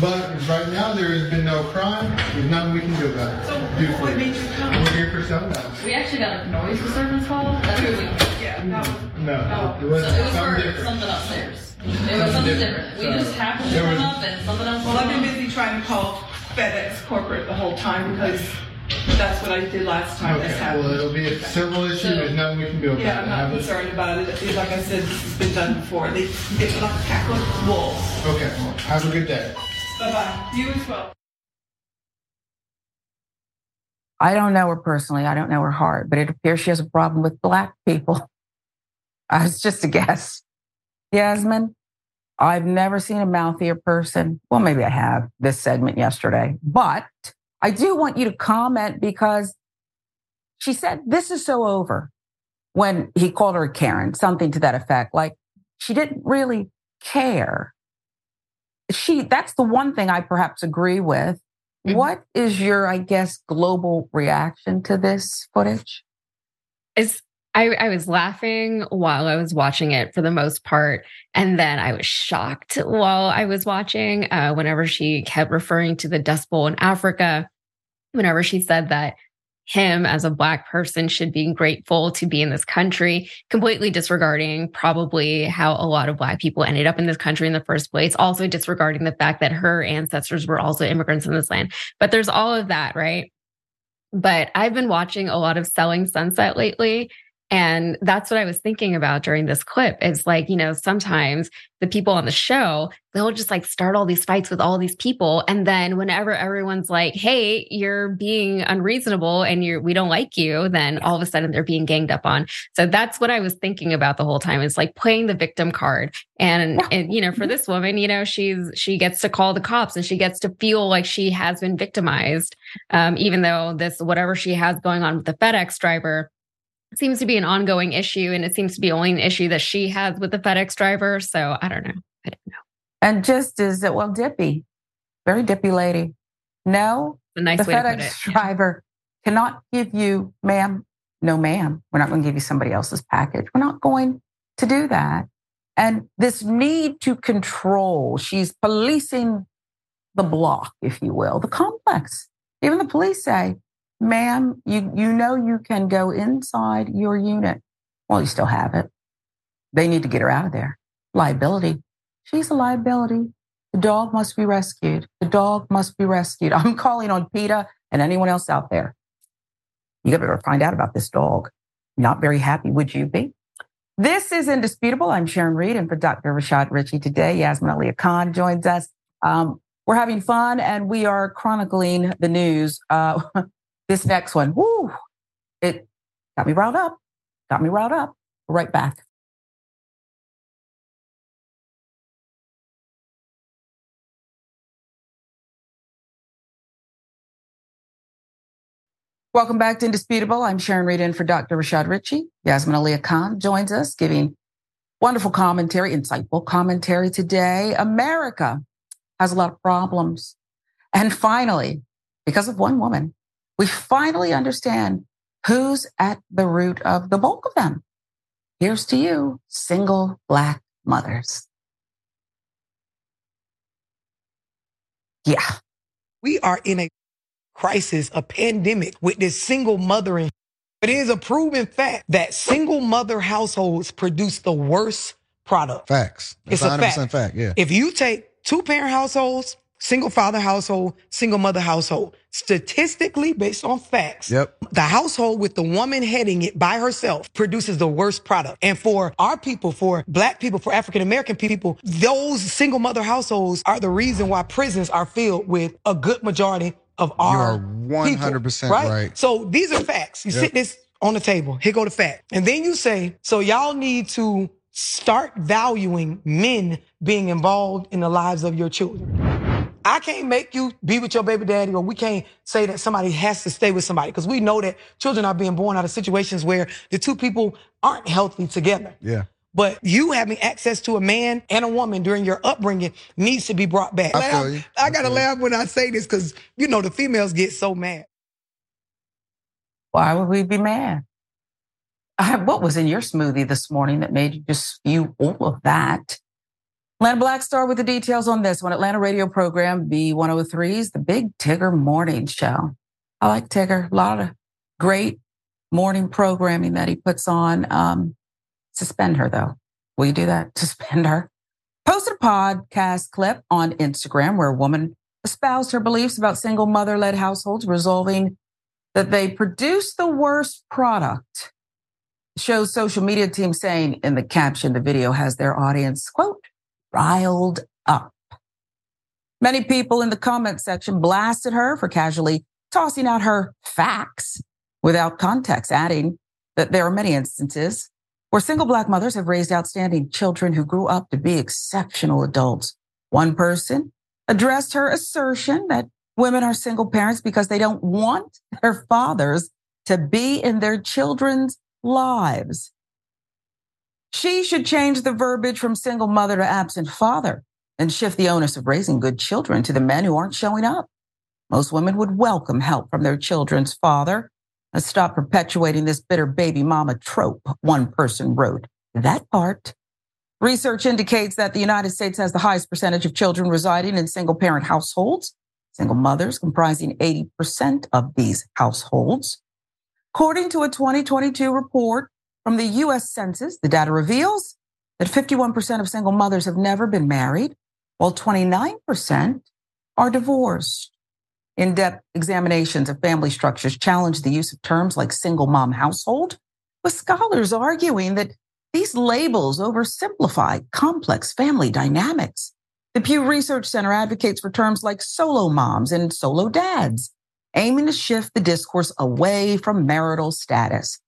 But right now, there has been no crime, there's nothing we can do about it. So Do what made you come? We're here for something else. We actually got a noise disturbance call. That's what we. Yeah, that was. No, Oh. it wasn't it was something for different. something upstairs. It was something different. We just happened to come was- up and something else. Well, I've been busy trying to call FedEx corporate the whole time because that's what I did last time this Okay, happened. well, it'll be a civil issue, there's nothing we can do about it. Yeah, I'm not Have it- concerned about it. It- Like I said, this has been done before. They get like a pack of wolves. Okay, well, have a good day. Bye-bye. You as well. I don't know her personally. I don't know her heart, but it appears she has a problem with black people. Uh, it's just a guess. Yasmin, I've never seen a mouthier person. Well, maybe I have this segment yesterday, but I do want you to comment because she said this is so over when he called her Karen, something to that effect. Like she didn't really care. She, that's the one thing I perhaps agree with. Mhm. What is your, I guess, global reaction to this footage? Is I, I was laughing while I was watching it for the most part. And then I was shocked while I was watching, uh, whenever she kept referring to the Dust Bowl in Africa, whenever she said that him as a Black person should be grateful to be in this country, completely disregarding probably how a lot of Black people ended up in this country in the first place, also disregarding the fact that her ancestors were also immigrants in this land. But there's all of that, right? But I've been watching a lot of Selling Sunset lately. And that's what I was thinking about during this clip. It's like, you know, sometimes the people on the show, they'll just like start all these fights with all these people. And then whenever everyone's like, hey, you're being unreasonable and you're, we don't like you, then all of a sudden they're being ganged up on. So that's what I was thinking about the whole time. It's like playing the victim card. And, and, you know, for this woman, you know, she's, she gets to call the cops and she gets to feel like she has been victimized. Um, even though this, whatever she has going on with the FedEx driver, seems to be an ongoing issue and it seems to be only an issue that she has with the FedEx driver. So I don't know. I don't know. And just as that, well, dippy, very dippy lady. No, nice the way to put FedEx it. driver cannot give you, ma'am, no, ma'am, we're not going to give you somebody else's package. We're not going to do that. And this need to control, she's policing the block, if you will, the complex. Even the police say, ma'am, you, you know you can go inside your unit. Well, you still have it. They need to get her out of there. Liability. She's a liability. The dog must be rescued. The dog must be rescued. I'm calling on PETA and anyone else out there. You better find out about this dog. Not very happy, would you be? This is Indisputable. I'm Sharon Reed, and for Dr. Rashad Richey today, Yasmin Ali Khan joins us. Um, we're having fun, and we are chronicling the news. Uh, this next one, whoo, it got me riled up. Got me riled up. Right back. Welcome back to Indisputable. I'm Sharon Reed in for Dr. Rashad Richey. Yasmin Ali Khan joins us, giving wonderful commentary, insightful commentary today. America has a lot of problems. And finally, because of one woman, we finally understand who's at the root of the bulk of them. Here's to you, single Black mothers. Yeah. We are in a crisis, a pandemic with this single mothering. But it is a proven fact that single mother households produce the worst product. Facts. It's That's a 100% fact. fact. Yeah. If you take two parent households, single father household, single mother household. Statistically, based on facts, Yep. the household with the woman heading it by herself produces the worst product. And for our people, for black people, for African American people, those single mother households are the reason why prisons are filled with a good majority of our you are 100% people, right. So these are facts. You Yep. sit this on the table. Here go the fact. And then you say, so y'all need to start valuing men being involved in the lives of your children. I can't make you be with your baby daddy, or we can't say that somebody has to stay with somebody because we know that children are being born out of situations where the two people aren't healthy together. Yeah. But you having access to a man and a woman during your upbringing needs to be brought back. I feel Laugh- you. I gotta laugh when I say this because you know the females get so mad. Why would we be mad? I, what was in your smoothie this morning that made you just spew all of that? Atlanta Black Star with the details on this one. Atlanta radio program V103's The Big Tigger Morning Show. I like Tigger. A lot of great morning programming that he puts on. Um, suspend her though. Will you do that? Suspend her. Posted a podcast clip on Instagram where a woman espoused her beliefs about single mother led households, resolving that they produce the worst product. Shows social media team saying in the caption, the video has their audience, quote, riled up. Many people in the comment section blasted her for casually tossing out her facts without context, adding that there are many instances where single black mothers have raised outstanding children who grew up to be exceptional adults. One person addressed her assertion that women are single parents because they don't want their fathers to be in their children's lives. She should change the verbiage from single mother to absent father and shift the onus of raising good children to the men who aren't showing up. Most women would welcome help from their children's father and stop perpetuating this bitter baby mama trope, one person wrote. That part. Research indicates that the United States has the highest percentage of children residing in single parent households, single mothers comprising 80% of these households. According to a 2022 report from the US Census, the data reveals that 51% of single mothers have never been married, while 29% are divorced. In depth examinations of family structures challenge the use of terms like single mom household, with scholars arguing that these labels oversimplify complex family dynamics. The Pew Research Center advocates for terms like solo moms and solo dads, aiming to shift the discourse away from marital status.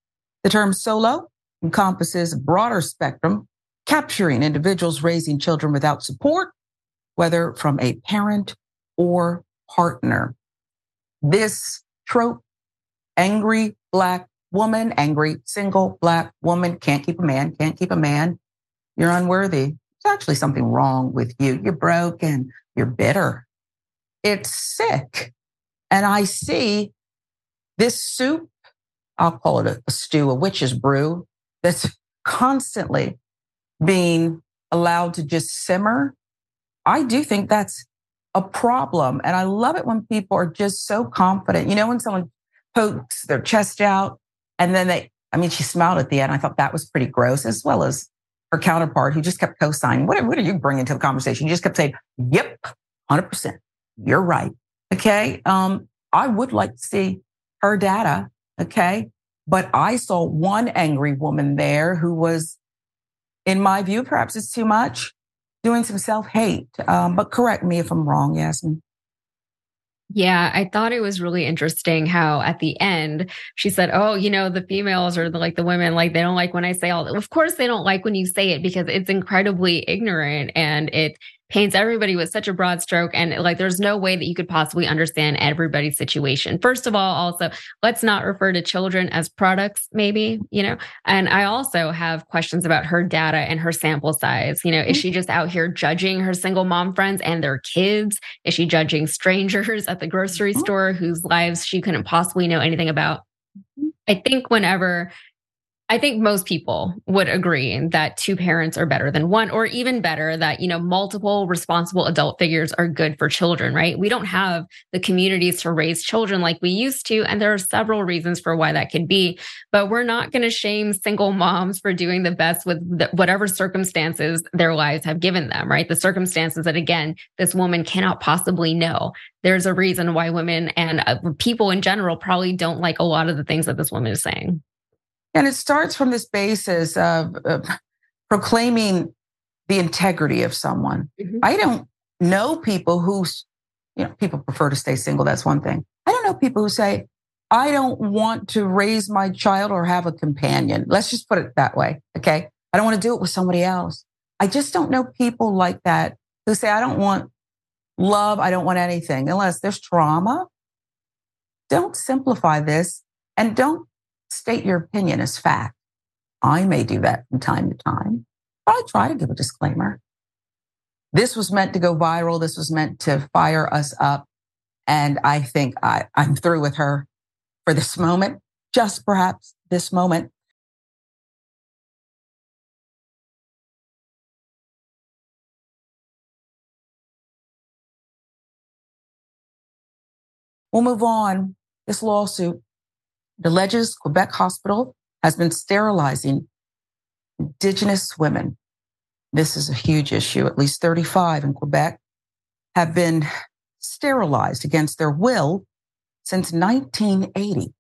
The term solo encompasses a broader spectrum, capturing individuals raising children without support, whether from a parent or partner. This trope, angry black woman, angry single black woman, can't keep a man, can't keep a man. You're unworthy. There's actually something wrong with you. You're broken. You're bitter. It's sick. And I see this soup, I'll call it a, a stew, a witch's brew, that's constantly being allowed to just simmer. I do think that's a problem. And I love it when people are just so confident. You know, when someone pokes their chest out and then they, I mean, she smiled at the end. I thought that was pretty gross, as well as her counterpart who just kept co signing. What, what are you bringing to the conversation? You just kept saying, yep, 100%. You're right. Okay. Um, I would like to see her data. Okay. But I saw one angry woman there who was, in my view, perhaps it's too much, doing some self hate. Um, but correct me if I'm wrong, Yasmin. Yeah, I thought it was really interesting how at the end she said, "Oh, you know, the females or the, like the women, like they don't like when I say all. Of course, they don't like when you say it because it's incredibly ignorant and it paints everybody with such a broad stroke and like there's no way that you could possibly understand everybody's situation. First of all, also let's not refer to children as products, maybe you know. And I also have questions about her data and her sample size. You know, is she just out here judging her single mom friends and their kids? Is she judging strangers at the grocery mm-hmm. store whose lives she couldn't possibly know anything about? I think whenever I think most people would agree that two parents are better than one, or even better that, you know, multiple responsible adult figures are good for children, right? We don't have the communities to raise children like we used to. And there are several reasons for why that could be. But we're not going to shame single moms for doing the best with whatever circumstances their lives have given them, right? The circumstances that, again, this woman cannot possibly know. There's a reason why women and uh, people in general probably don't like a lot of the things that this woman is saying. And it starts from this basis of, of proclaiming the integrity of someone. Mm-hmm. I don't know people who, you know, people prefer to stay single. That's one thing. I don't know people who say, I don't want to raise my child or have a companion. Let's just put it that way. Okay. I don't want to do it with somebody else. I just don't know people like that who say, I don't want love. I don't want anything unless there's trauma. Don't simplify this and don't state your opinion as fact. I may do that from time to time, but I try to give a disclaimer. This was meant to go viral. This was meant to fire us up. And I think I, I'm through with her for this moment, just perhaps this moment. We'll move on. This lawsuit alleges Quebec Hospital has been sterilizing Indigenous women. This is a huge issue. At least 35 in Quebec have been sterilized against their will since 1980.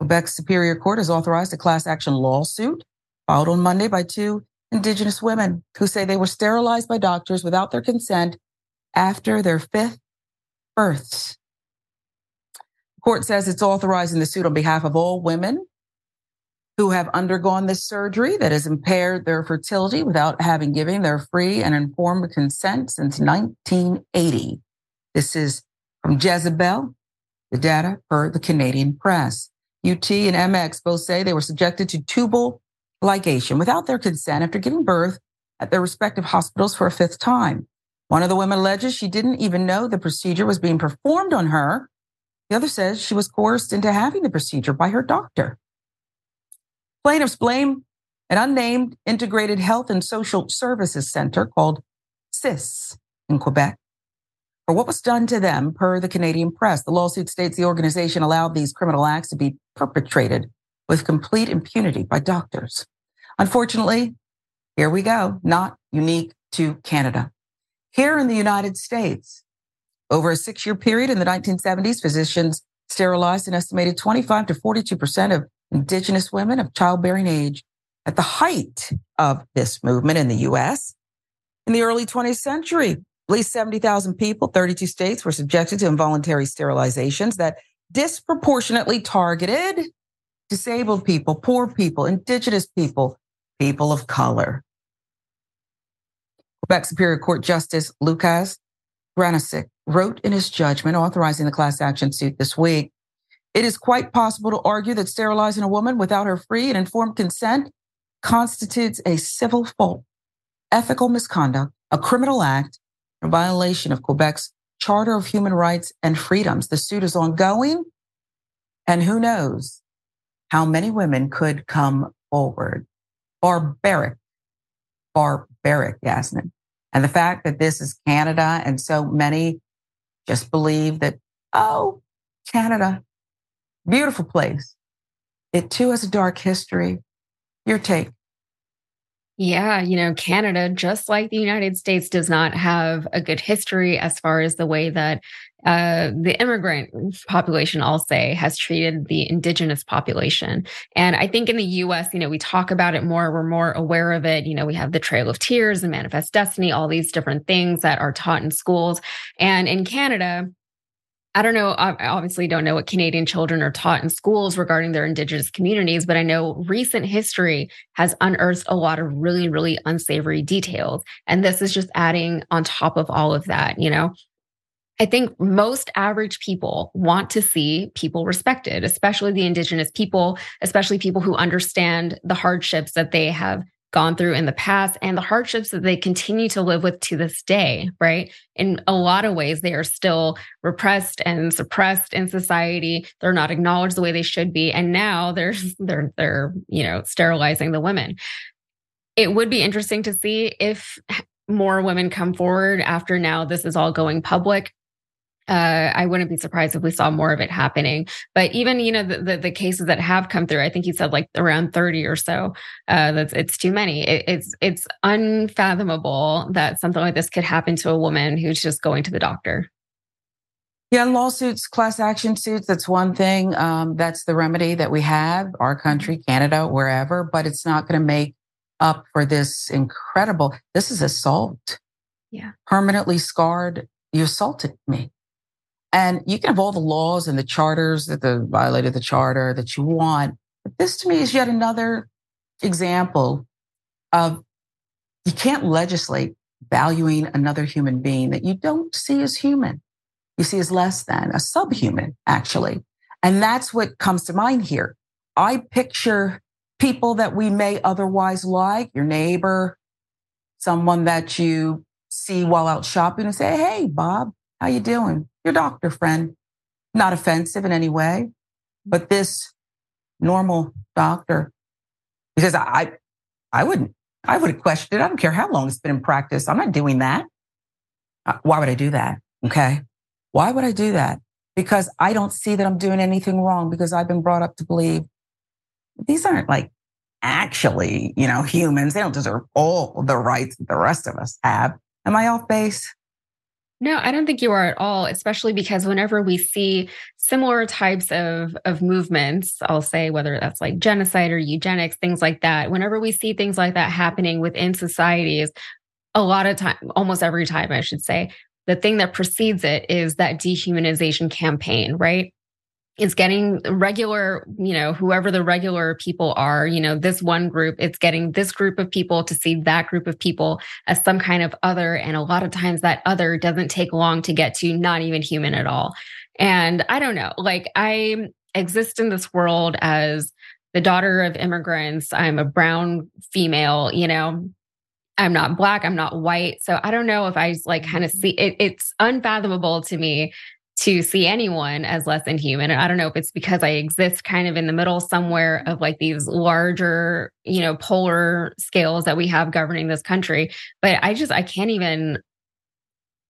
Quebec's Superior Court has authorized a class action lawsuit filed on Monday by two Indigenous women who say they were sterilized by doctors without their consent after their fifth births. Court says it's authorizing the suit on behalf of all women who have undergone this surgery that has impaired their fertility without having given their free and informed consent since 1980. This is from Jezebel, the data per the Canadian press. UT and MX both say they were subjected to tubal ligation without their consent after giving birth at their respective hospitals for a fifth time. One of the women alleges she didn't even know the procedure was being performed on her the other says she was coerced into having the procedure by her doctor. Plaintiffs blame an unnamed integrated health and social services center called CIS in Quebec for what was done to them per the Canadian press. The lawsuit states the organization allowed these criminal acts to be perpetrated with complete impunity by doctors. Unfortunately, here we go, not unique to Canada. Here in the United States, over a six year period in the 1970s, physicians sterilized an estimated 25 to 42% of Indigenous women of childbearing age. At the height of this movement in the US, in the early 20th century, at least 70,000 people, 32 states were subjected to involuntary sterilizations that disproportionately targeted disabled people, poor people, indigenous people, people of color. Quebec Superior Court Justice Lucas Granosik wrote in his judgment authorizing the class action suit this week. It is quite possible to argue that sterilizing a woman without her free and informed consent constitutes a civil fault, ethical misconduct, a criminal act, a violation of Quebec's Charter of Human Rights and Freedoms. The suit is ongoing, and who knows how many women could come forward. Barbaric, barbaric, Yasmin. And the fact that this is Canada and so many just believe that, oh, Canada, beautiful place. It too has a dark history. Your take. Yeah, you know, Canada, just like the United States, does not have a good history as far as the way that uh, the immigrant population, I'll say, has treated the indigenous population. And I think in the US, you know, we talk about it more, we're more aware of it. You know, we have the Trail of Tears and Manifest Destiny, all these different things that are taught in schools. And in Canada, I don't know. I obviously don't know what Canadian children are taught in schools regarding their Indigenous communities, but I know recent history has unearthed a lot of really, really unsavory details. And this is just adding on top of all of that, you know? I think most average people want to see people respected, especially the Indigenous people, especially people who understand the hardships that they have gone through in the past and the hardships that they continue to live with to this day, right? In a lot of ways, they are still repressed and suppressed in society. They're not acknowledged the way they should be. And now they're, they're, they're, you know, sterilizing the women. It would be interesting to see if more women come forward after now this is all going public uh, I wouldn't be surprised if we saw more of it happening. But even you know the, the, the cases that have come through, I think you said like around thirty or so. Uh, that's it's too many. It, it's it's unfathomable that something like this could happen to a woman who's just going to the doctor. Yeah, lawsuits, class action suits, that's one thing. Um, that's the remedy that we have, our country, Canada, wherever, but it's not going to make up for this incredible, this is assault. Yeah. Permanently scarred. You assaulted me. And you can have all the laws and the charters that the violated the charter that you want. But this to me is yet another example of you can't legislate valuing another human being that you don't see as human. You see as less than a subhuman, actually. And that's what comes to mind here. I picture people that we may otherwise like, your neighbor, someone that you see while out shopping and say, Hey, Bob, how you doing? Your doctor friend. Not offensive in any way, but this normal doctor, because I, I wouldn't, I would have questioned it. I don't care how long it's been in practice. I'm not doing that. Uh, why would I do that? Okay. Why would I do that? Because I don't see that I'm doing anything wrong because I've been brought up to believe these aren't like actually, you know, humans. They don't deserve all the rights that the rest of us have. Am I off base? No, I don't think you are at all, especially because whenever we see similar types of, of movements, I'll say whether that's like genocide or eugenics, things like that, whenever we see things like that happening within societies, a lot of time, almost every time, I should say, the thing that precedes it is that dehumanization campaign, right? It's getting regular, you know, whoever the regular people are, you know, this one group, it's getting this group of people to see that group of people as some kind of other. And a lot of times that other doesn't take long to get to, not even human at all. And I don't know, like I exist in this world as the daughter of immigrants. I'm a brown female, you know, I'm not black, I'm not white. So I don't know if I like kind of mm-hmm. see it, it's unfathomable to me to see anyone as less than human. And I don't know if it's because I exist kind of in the middle somewhere of like these larger, you know, polar scales that we have governing this country. But I just, I can't even,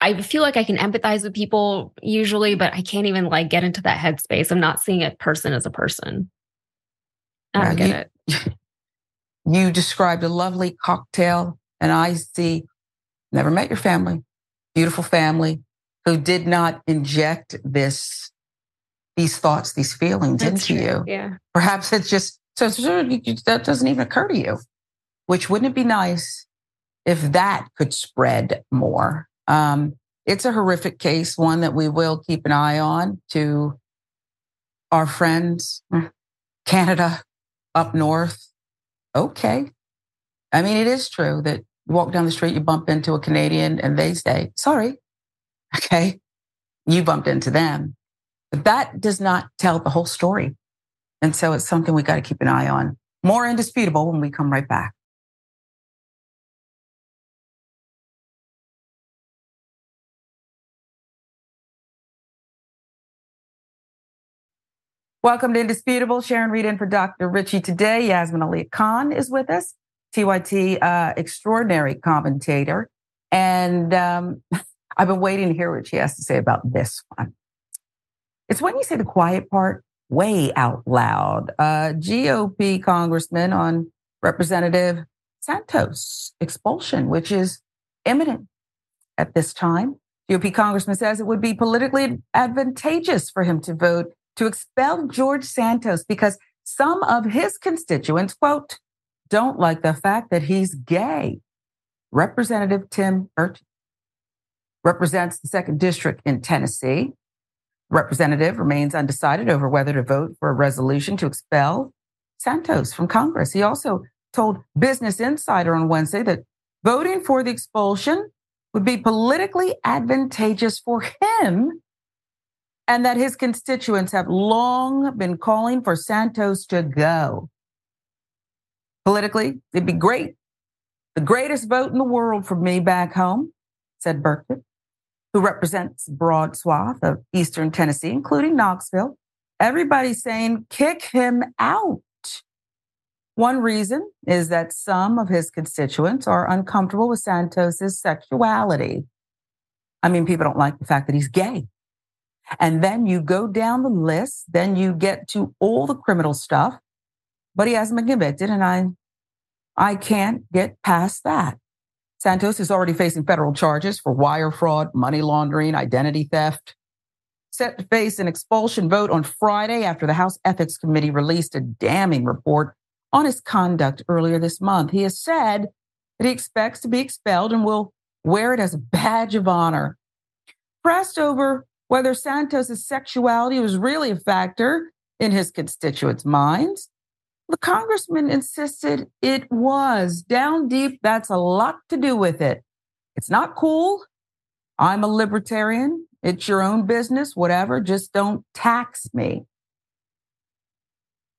I feel like I can empathize with people usually, but I can't even like get into that headspace. I'm not seeing a person as a person. I don't get you, it. You described a lovely cocktail, and I see, never met your family, beautiful family, who did not inject this these thoughts, these feelings That's into true. you. Yeah. Perhaps it's just so that doesn't even occur to you. Which wouldn't it be nice if that could spread more? Um, it's a horrific case, one that we will keep an eye on to our friends, mm, Canada up north. Okay. I mean, it is true that you walk down the street, you bump into a Canadian and they say, sorry, Okay. You bumped into them. But that does not tell the whole story. And so it's something we got to keep an eye on. More indisputable when we come right back. Welcome to Indisputable. Sharon Reed in for Dr. Richey today. Yasmin Ali Khan is with us, TYT uh, extraordinary commentator. And um, I've been waiting to hear what she has to say about this one. It's when you say the quiet part way out loud. GOP congressman on Representative Santos expulsion, which is imminent at this time. GOP congressman says it would be politically advantageous for him to vote to expel George Santos because some of his constituents, quote, don't like the fact that he's gay. Representative Tim Burchett represents the second district in Tennessee. Representative remains undecided over whether to vote for a resolution to expel Santos from Congress. He also told Business Insider on Wednesday that voting for the expulsion would be politically advantageous for him and that his constituents have long been calling for Santos to go. Politically, it'd be great The greatest vote in the world for me back home, said Burchett, who represents broad swath of Eastern Tennessee, including Knoxville. Everybody's saying, kick him out. One reason is that some of his constituents are uncomfortable with Santos's sexuality. I mean, people don't like the fact that he's gay. And then you go down the list, then you get to all the criminal stuff, but he hasn't been convicted. And I, I can't get past that. Santos is already facing federal charges for wire fraud, money laundering, identity theft. Set to face an expulsion vote on Friday after the House Ethics Committee released a damning report on his conduct earlier this month. He has said that he expects to be expelled and will wear it as a badge of honor. Pressed over whether Santos's sexuality was really a factor in his constituents' minds, the congressman insisted it was. Down deep, that's a lot to do with it. It's not cool. I'm a libertarian. It's your own business, whatever. Just don't tax me.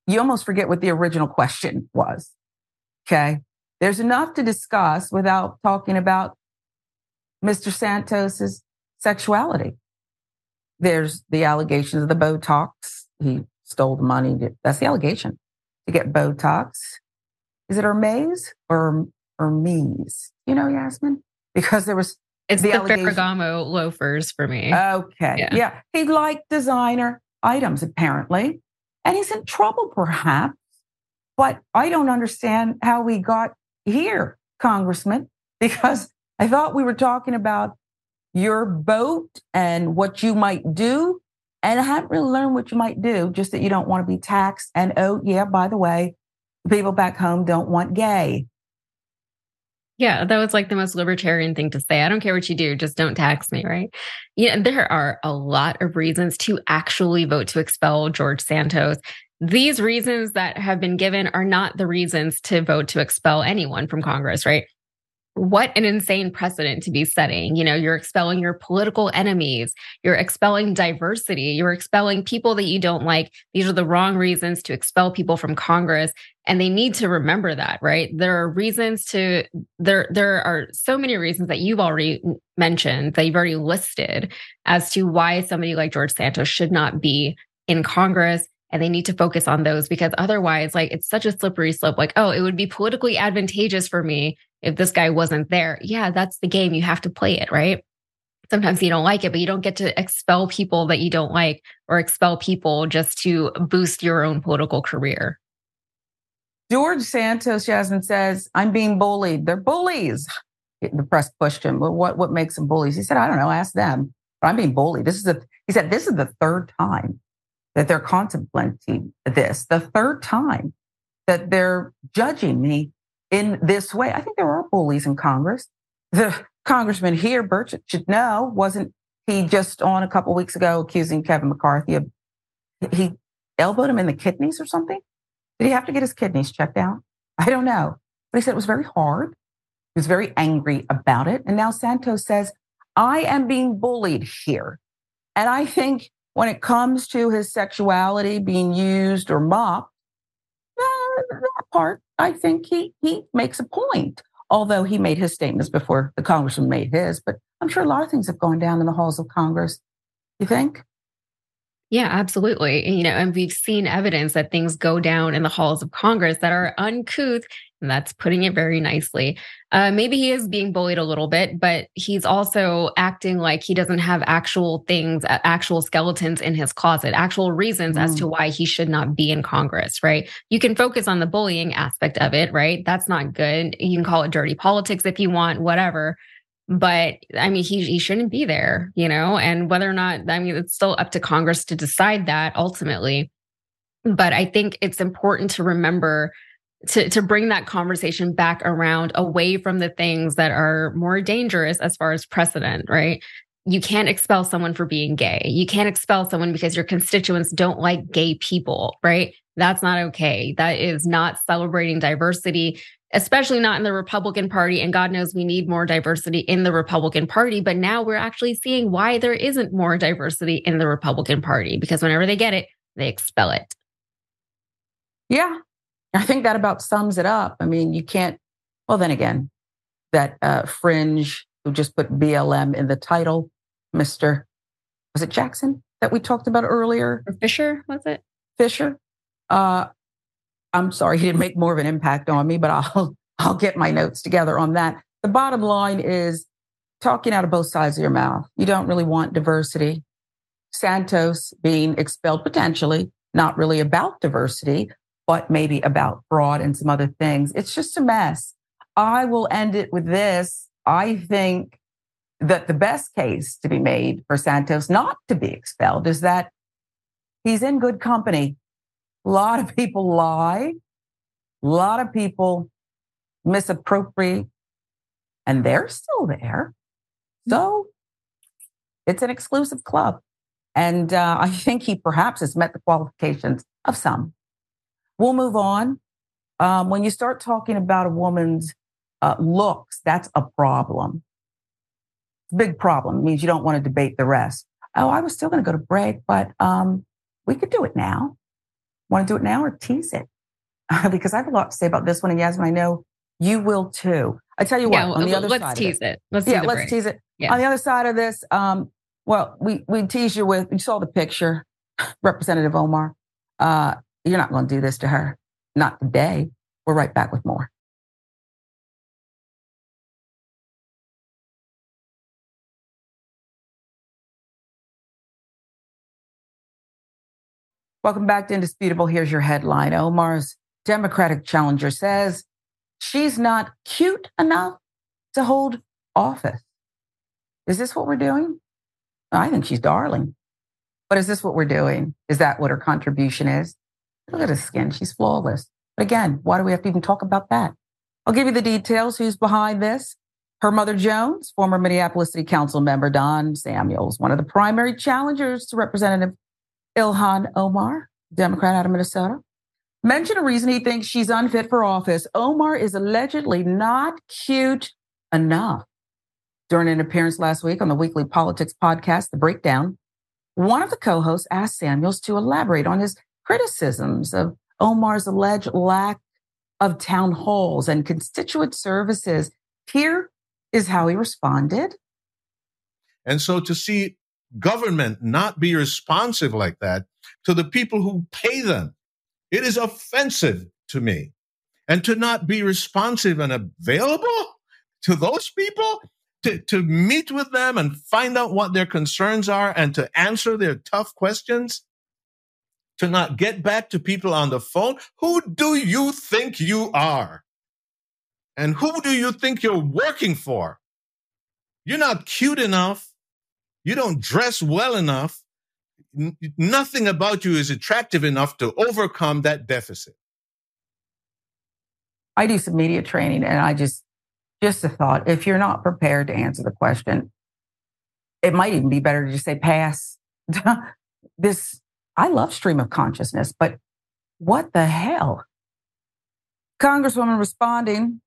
You almost forget what the original question was. Okay. There's enough to discuss without talking about Mr. Santos's sexuality. There's the allegations of the Botox. He stole the money. That's the allegation to get Botox. Is it Hermes or Hermes? You know, Yasmin? Because there was it's the, the Ferragamo loafers for me. Okay. Yeah. yeah. He liked designer items, apparently. And he's in trouble, perhaps. But I don't understand how we got here, Congressman, because I thought we were talking about your boat and what you might do. And I haven't really learned what you might do, just that you don't want to be taxed. And oh, yeah, by the way, people back home don't want gay. Yeah, that was like the most libertarian thing to say. I don't care what you do, just don't tax me, right? Yeah, there are a lot of reasons to actually vote to expel George Santos. These reasons that have been given are not the reasons to vote to expel anyone from Congress, right? What an insane precedent to be setting. You know, you're expelling your political enemies, you're expelling diversity, you're expelling people that you don't like. These are the wrong reasons to expel people from Congress. And they need to remember that, right? There are reasons to there there are so many reasons that you've already mentioned, that you've already listed as to why somebody like George Santos should not be in Congress and they need to focus on those because otherwise like it's such a slippery slope like oh it would be politically advantageous for me if this guy wasn't there. Yeah that's the game. You have to play it right? Sometimes you don't like it but you don't get to expel people that you don't like or expel people just to boost your own political career. George santos Yasmin says i'm being bullied. They're bullies. The press pushed him what, what makes them bullies? He said i don't know ask them. But i'm being bullied. This is the he said this is the third time that they're contemplating this, the third time that they're judging me in this way. I think there are bullies in Congress. The congressman here, Burchett, should know, wasn't he just on a couple weeks ago accusing Kevin McCarthy of he elbowed him in the kidneys or something? Did he have to get his kidneys checked out? I don't know. But he said it was very hard. He was very angry about it. And now Santos says, I am being bullied here. And I think when it comes to his sexuality being used or mocked, uh, part, I think he, he makes a point, although he made his statements before the congressman made his. But I'm sure a lot of things have gone down in the halls of Congress. You think? Yeah, absolutely. You know, and we've seen evidence that things go down in the halls of Congress that are uncouth that's putting it very nicely. Uh, maybe he is being bullied a little bit, but he's also acting like he doesn't have actual things, actual skeletons in his closet, actual reasons mm. as to mm. why he should not be in Congress, right? You can focus on the bullying aspect of it, right? That's not good. You can call it dirty politics if you want, whatever. But I mean, he, he shouldn't be there, you know, and whether or not, I mean, it's still up to Congress to decide that ultimately. But I think it's important to remember to to bring that conversation back around away from the things that are more dangerous as far as precedent, right? You can't expel someone for being gay. You can't expel someone because your constituents don't like gay people, right? That's not okay. That is not celebrating diversity, especially not in the Republican Party. And God knows we need more diversity in the Republican Party. But now we're actually seeing why there isn't more diversity in the Republican Party because whenever they get it, they expel it. Yeah, I think that about sums it up. I mean, you can't, well, then again, that uh, fringe who just put BLM in the title, Mr. Was it Jackson that we talked about earlier? Or Fisher, was it? Fisher. Uh, I'm sorry, he didn't make more of an impact on me, but I'll I'll get my notes together on that. The bottom line is talking out of both sides of your mouth. You don't really want diversity. Santos being expelled potentially, not really about diversity, but maybe about fraud and some other things. It's just a mess. I will end it with this. I think that the best case to be made for Santos not to be expelled is that he's in good company. A lot of people lie. A lot of people misappropriate, and they're still there. So it's an exclusive club. And uh, I think he perhaps has met the qualifications of some. We'll move on. Um, when you start talking about a woman's uh, looks, that's a problem. It's a big problem. It means you don't want to debate the rest. Oh, I was still going to go to break, but um, we could do it now. Want to do it now or tease it? because I have a lot to say about this one. And Yasmin, I know you will too. I tell you what, Yeah, on the other let's side tease of it, it. Let's yeah, the let's break. tease it. Yeah. On the other side of this, um, well, we we tease you with you saw the picture, Representative Omar. Uh, you're not going to do this to her, not today. We're right back with more. Welcome back to Indisputable. Here's your headline. Omar's Democratic challenger says she's not cute enough to hold office. Is this what we're doing? I think she's darling. But is this what we're doing? Is that what her contribution is? Look at her skin. She's flawless. But again, why do we have to even talk about that? I'll give you the details. Who's behind this? Her Mother Jones, former Minneapolis City Council member Don Samuels, one of the primary challengers to Representative Ilhan Omar, Democrat out of Minnesota, mentioned a reason he thinks she's unfit for office. Omar is allegedly not cute enough. During an appearance last week on the weekly politics podcast, The Breakdown, one of the co hosts asked Samuels to elaborate on his criticisms of Omar's alleged lack of town halls and constituent services. Here is how he responded. And so to see government not be responsive like that to the people who pay them, it is offensive to me. And to not be responsive and available to those people, to, to meet with them and find out what their concerns are and to answer their tough questions, to not get back to people on the phone. Who do you think you are? And who do you think you're working for? You're not cute enough. You don't dress well enough. N- nothing about you is attractive enough to overcome that deficit. I do some media training and I just, just a thought, if you're not prepared to answer the question, it might even be better to just say pass. this, I love stream of consciousness, but what the hell? Congresswoman responding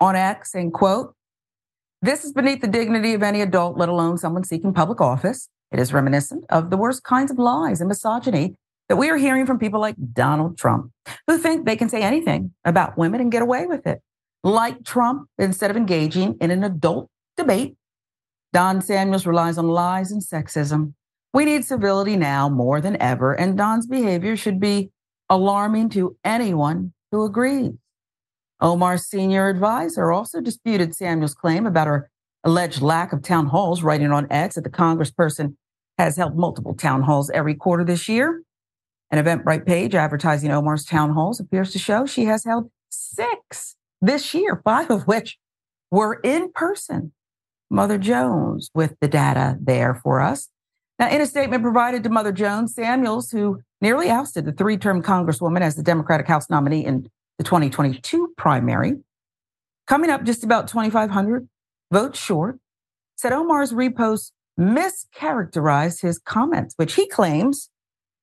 on X saying, quote, this is beneath the dignity of any adult, let alone someone seeking public office. It is reminiscent of the worst kinds of lies and misogyny that we are hearing from people like Donald Trump, who think they can say anything about women and get away with it. Like Trump, instead of engaging in an adult debate, Don Samuels relies on lies and sexism. We need civility now more than ever, and Don's behavior should be alarming to anyone who agrees. Omar's senior advisor also disputed Samuels' claim about her alleged lack of town halls, writing on X that the congressperson has held multiple town halls every quarter this year. An Eventbrite page advertising Omar's town halls appears to show she has held six this year, five of which were in person. Mother Jones with the data there for us. Now, in a statement provided to Mother Jones, Samuels, who nearly ousted the three term Congresswoman as the Democratic House nominee in the 2022 primary, coming up just about 2,500 votes short, said Omar's repost mischaracterized his comments, which he claims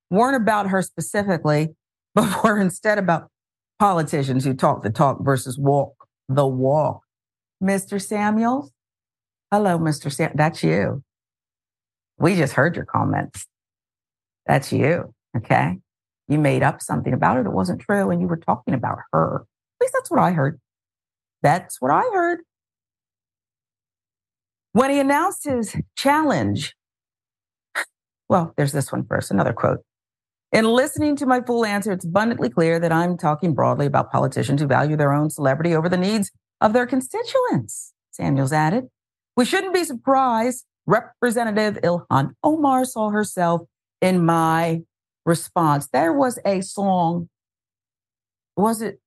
weren't about her specifically, but were instead about politicians who talk the talk versus walk the walk. Mr. Samuels, hello, Mr. Sam. That's you. We just heard your comments. That's you. Okay. You made up something about her that wasn't true and you were talking about her. At least that's what I heard. That's what I heard. When he announced his challenge, well, there's this one first, another quote. In listening to my full answer, it's abundantly clear that I'm talking broadly about politicians who value their own celebrity over the needs of their constituents, Samuels added. We shouldn't be surprised Representative Ilhan Omar saw herself in my response. There was a song. Was it?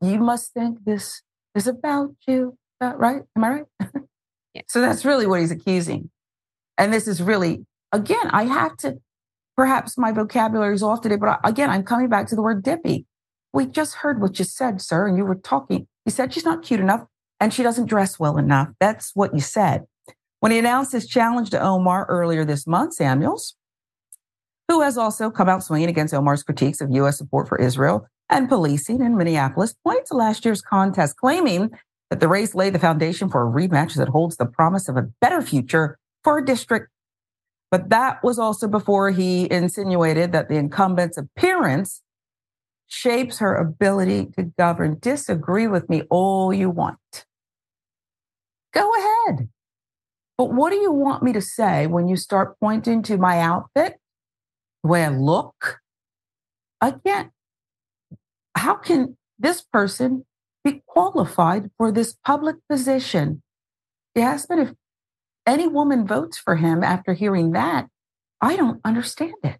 You must think this is about you, uh, right? Am I right? yeah. So that's really what he's accusing. And this is really, again, I have to, perhaps my vocabulary is off today, but again, I'm coming back to the word dippy. We just heard what you said, sir, and you were talking. You said she's not cute enough and she doesn't dress well enough. That's what you said. When he announced his challenge to Omar earlier this month, Samuels, who has also come out swinging against Omar's critiques of U.S. support for Israel and policing in Minneapolis, pointed to last year's contest, claiming that the race laid the foundation for a rematch that holds the promise of a better future for a district. But that was also before he insinuated that the incumbent's appearance shapes her ability to govern. Disagree with me all you want. Go ahead. But what do you want me to say when you start pointing to my outfit, the way I look? Again, how can this person be qualified for this public position? Yes, but if any woman votes for him after hearing that, I don't understand it.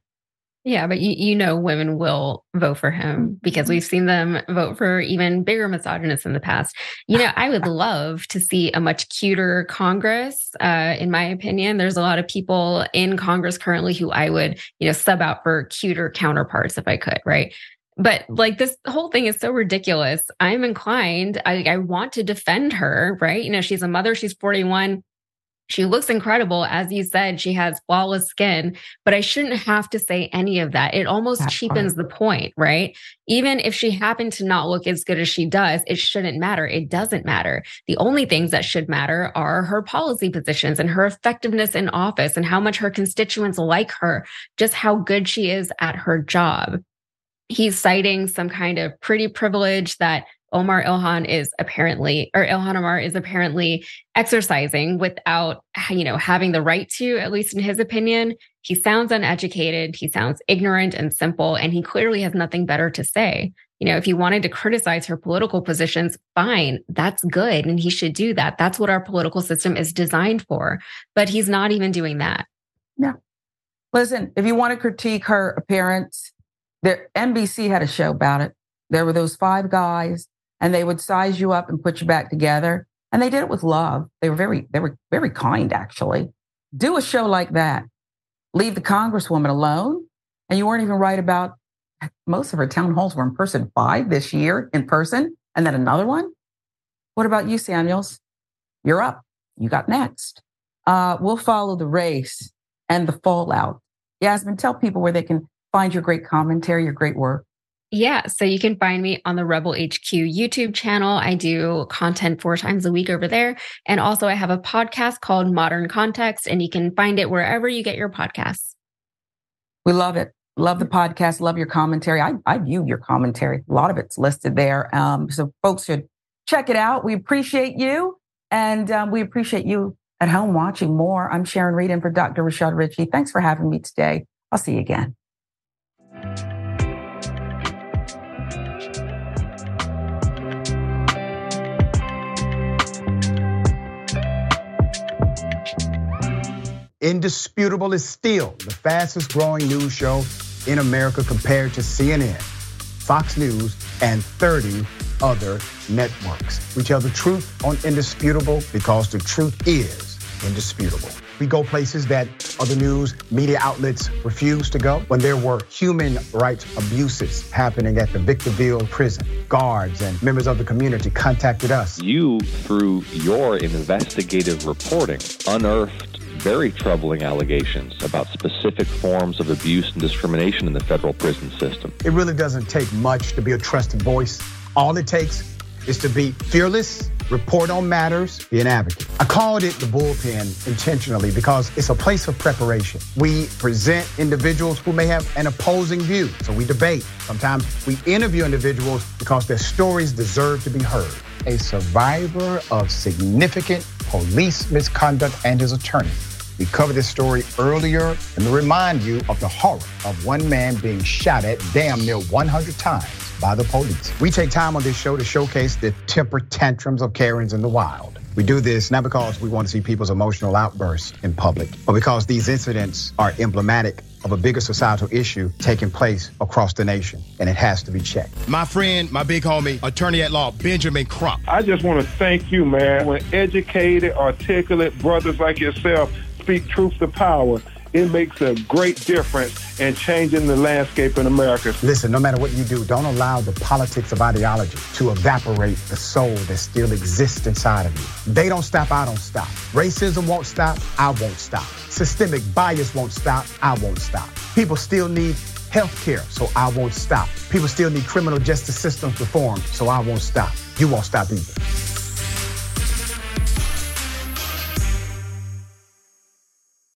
Yeah, but you, you know, women will vote for him because we've seen them vote for even bigger misogynists in the past. You know, I would love to see a much cuter Congress. Uh, in my opinion, there's a lot of people in Congress currently who I would, you know, sub out for cuter counterparts if I could, right? But like this whole thing is so ridiculous. I'm inclined, I, I want to defend her, right? You know, she's a mother, she's 41 she looks incredible. As you said, she has flawless skin, but I shouldn't have to say any of that. It almost cheapens the point, right? Even if she happened to not look as good as she does, it shouldn't matter. It doesn't matter. The only things that should matter are her policy positions and her effectiveness in office and how much her constituents like her, just how good she is at her job. He's citing some kind of pretty privilege that Omar Ilhan is apparently, or Ilhan Omar is apparently exercising without, you know, having the right to, at least in his opinion. He sounds uneducated. He sounds ignorant and simple, and he clearly has nothing better to say. You know, if he wanted to criticize her political positions, fine, that's good. And he should do that. That's what our political system is designed for. But he's not even doing that. No. Listen, if you want to critique her appearance, there NBC had a show about it. There were those five guys and they would size you up and put you back together. And they did it with love. They were very, they were very kind, actually. Do a show like that. Leave the congresswoman alone. And you weren't even right about most of her town halls were in person five this year in person, and then another one. What about you, Samuels? You're up. You got next. Uh, we'll follow the race and the fallout. Yasmin, tell people where they can find your great commentary, your great work. Yeah. So you can find me on the Rebel HQ YouTube channel. I do content four times a week over there. And also, I have a podcast called Modern Context, and you can find it wherever you get your podcasts. We love it. Love the podcast. Love your commentary. I, I view your commentary. A lot of it's listed there. Um, so folks should check it out. We appreciate you. And um, we appreciate you at home watching more. I'm Sharon Reed in for Dr. Rashad Richey. Thanks for having me today. I'll see you again. Indisputable is still the fastest growing news show in America compared to CNN, Fox News, and 30 other networks. We tell the truth on Indisputable because the truth is indisputable. We go places that other news media outlets refuse to go. When there were human rights abuses happening at the Victorville prison, guards and members of the community contacted us. You, through your investigative reporting, unearthed very troubling allegations about specific forms of abuse and discrimination in the federal prison system. It really doesn't take much to be a trusted voice. All it takes is to be fearless, report on matters, be an advocate. I called it the bullpen intentionally because it's a place of preparation. We present individuals who may have an opposing view, so we debate. Sometimes we interview individuals because their stories deserve to be heard. A survivor of significant police misconduct and his attorney. We covered this story earlier and to remind you of the horror of one man being shot at damn near 100 times by the police. We take time on this show to showcase the temper tantrums of Karens in the wild. We do this not because we want to see people's emotional outbursts in public, but because these incidents are emblematic of a bigger societal issue taking place across the nation, and it has to be checked. My friend, my big homie, attorney at law, Benjamin Crump. I just want to thank you, man. When educated, articulate brothers like yourself speak truth to power, it makes a great difference in changing the landscape in America. Listen, no matter what you do, don't allow the politics of ideology to evaporate the soul that still exists inside of you. They don't stop, I don't stop. Racism won't stop, I won't stop. Systemic bias won't stop, I won't stop. People still need health care, so I won't stop. People still need criminal justice systems reformed, so I won't stop. You won't stop either.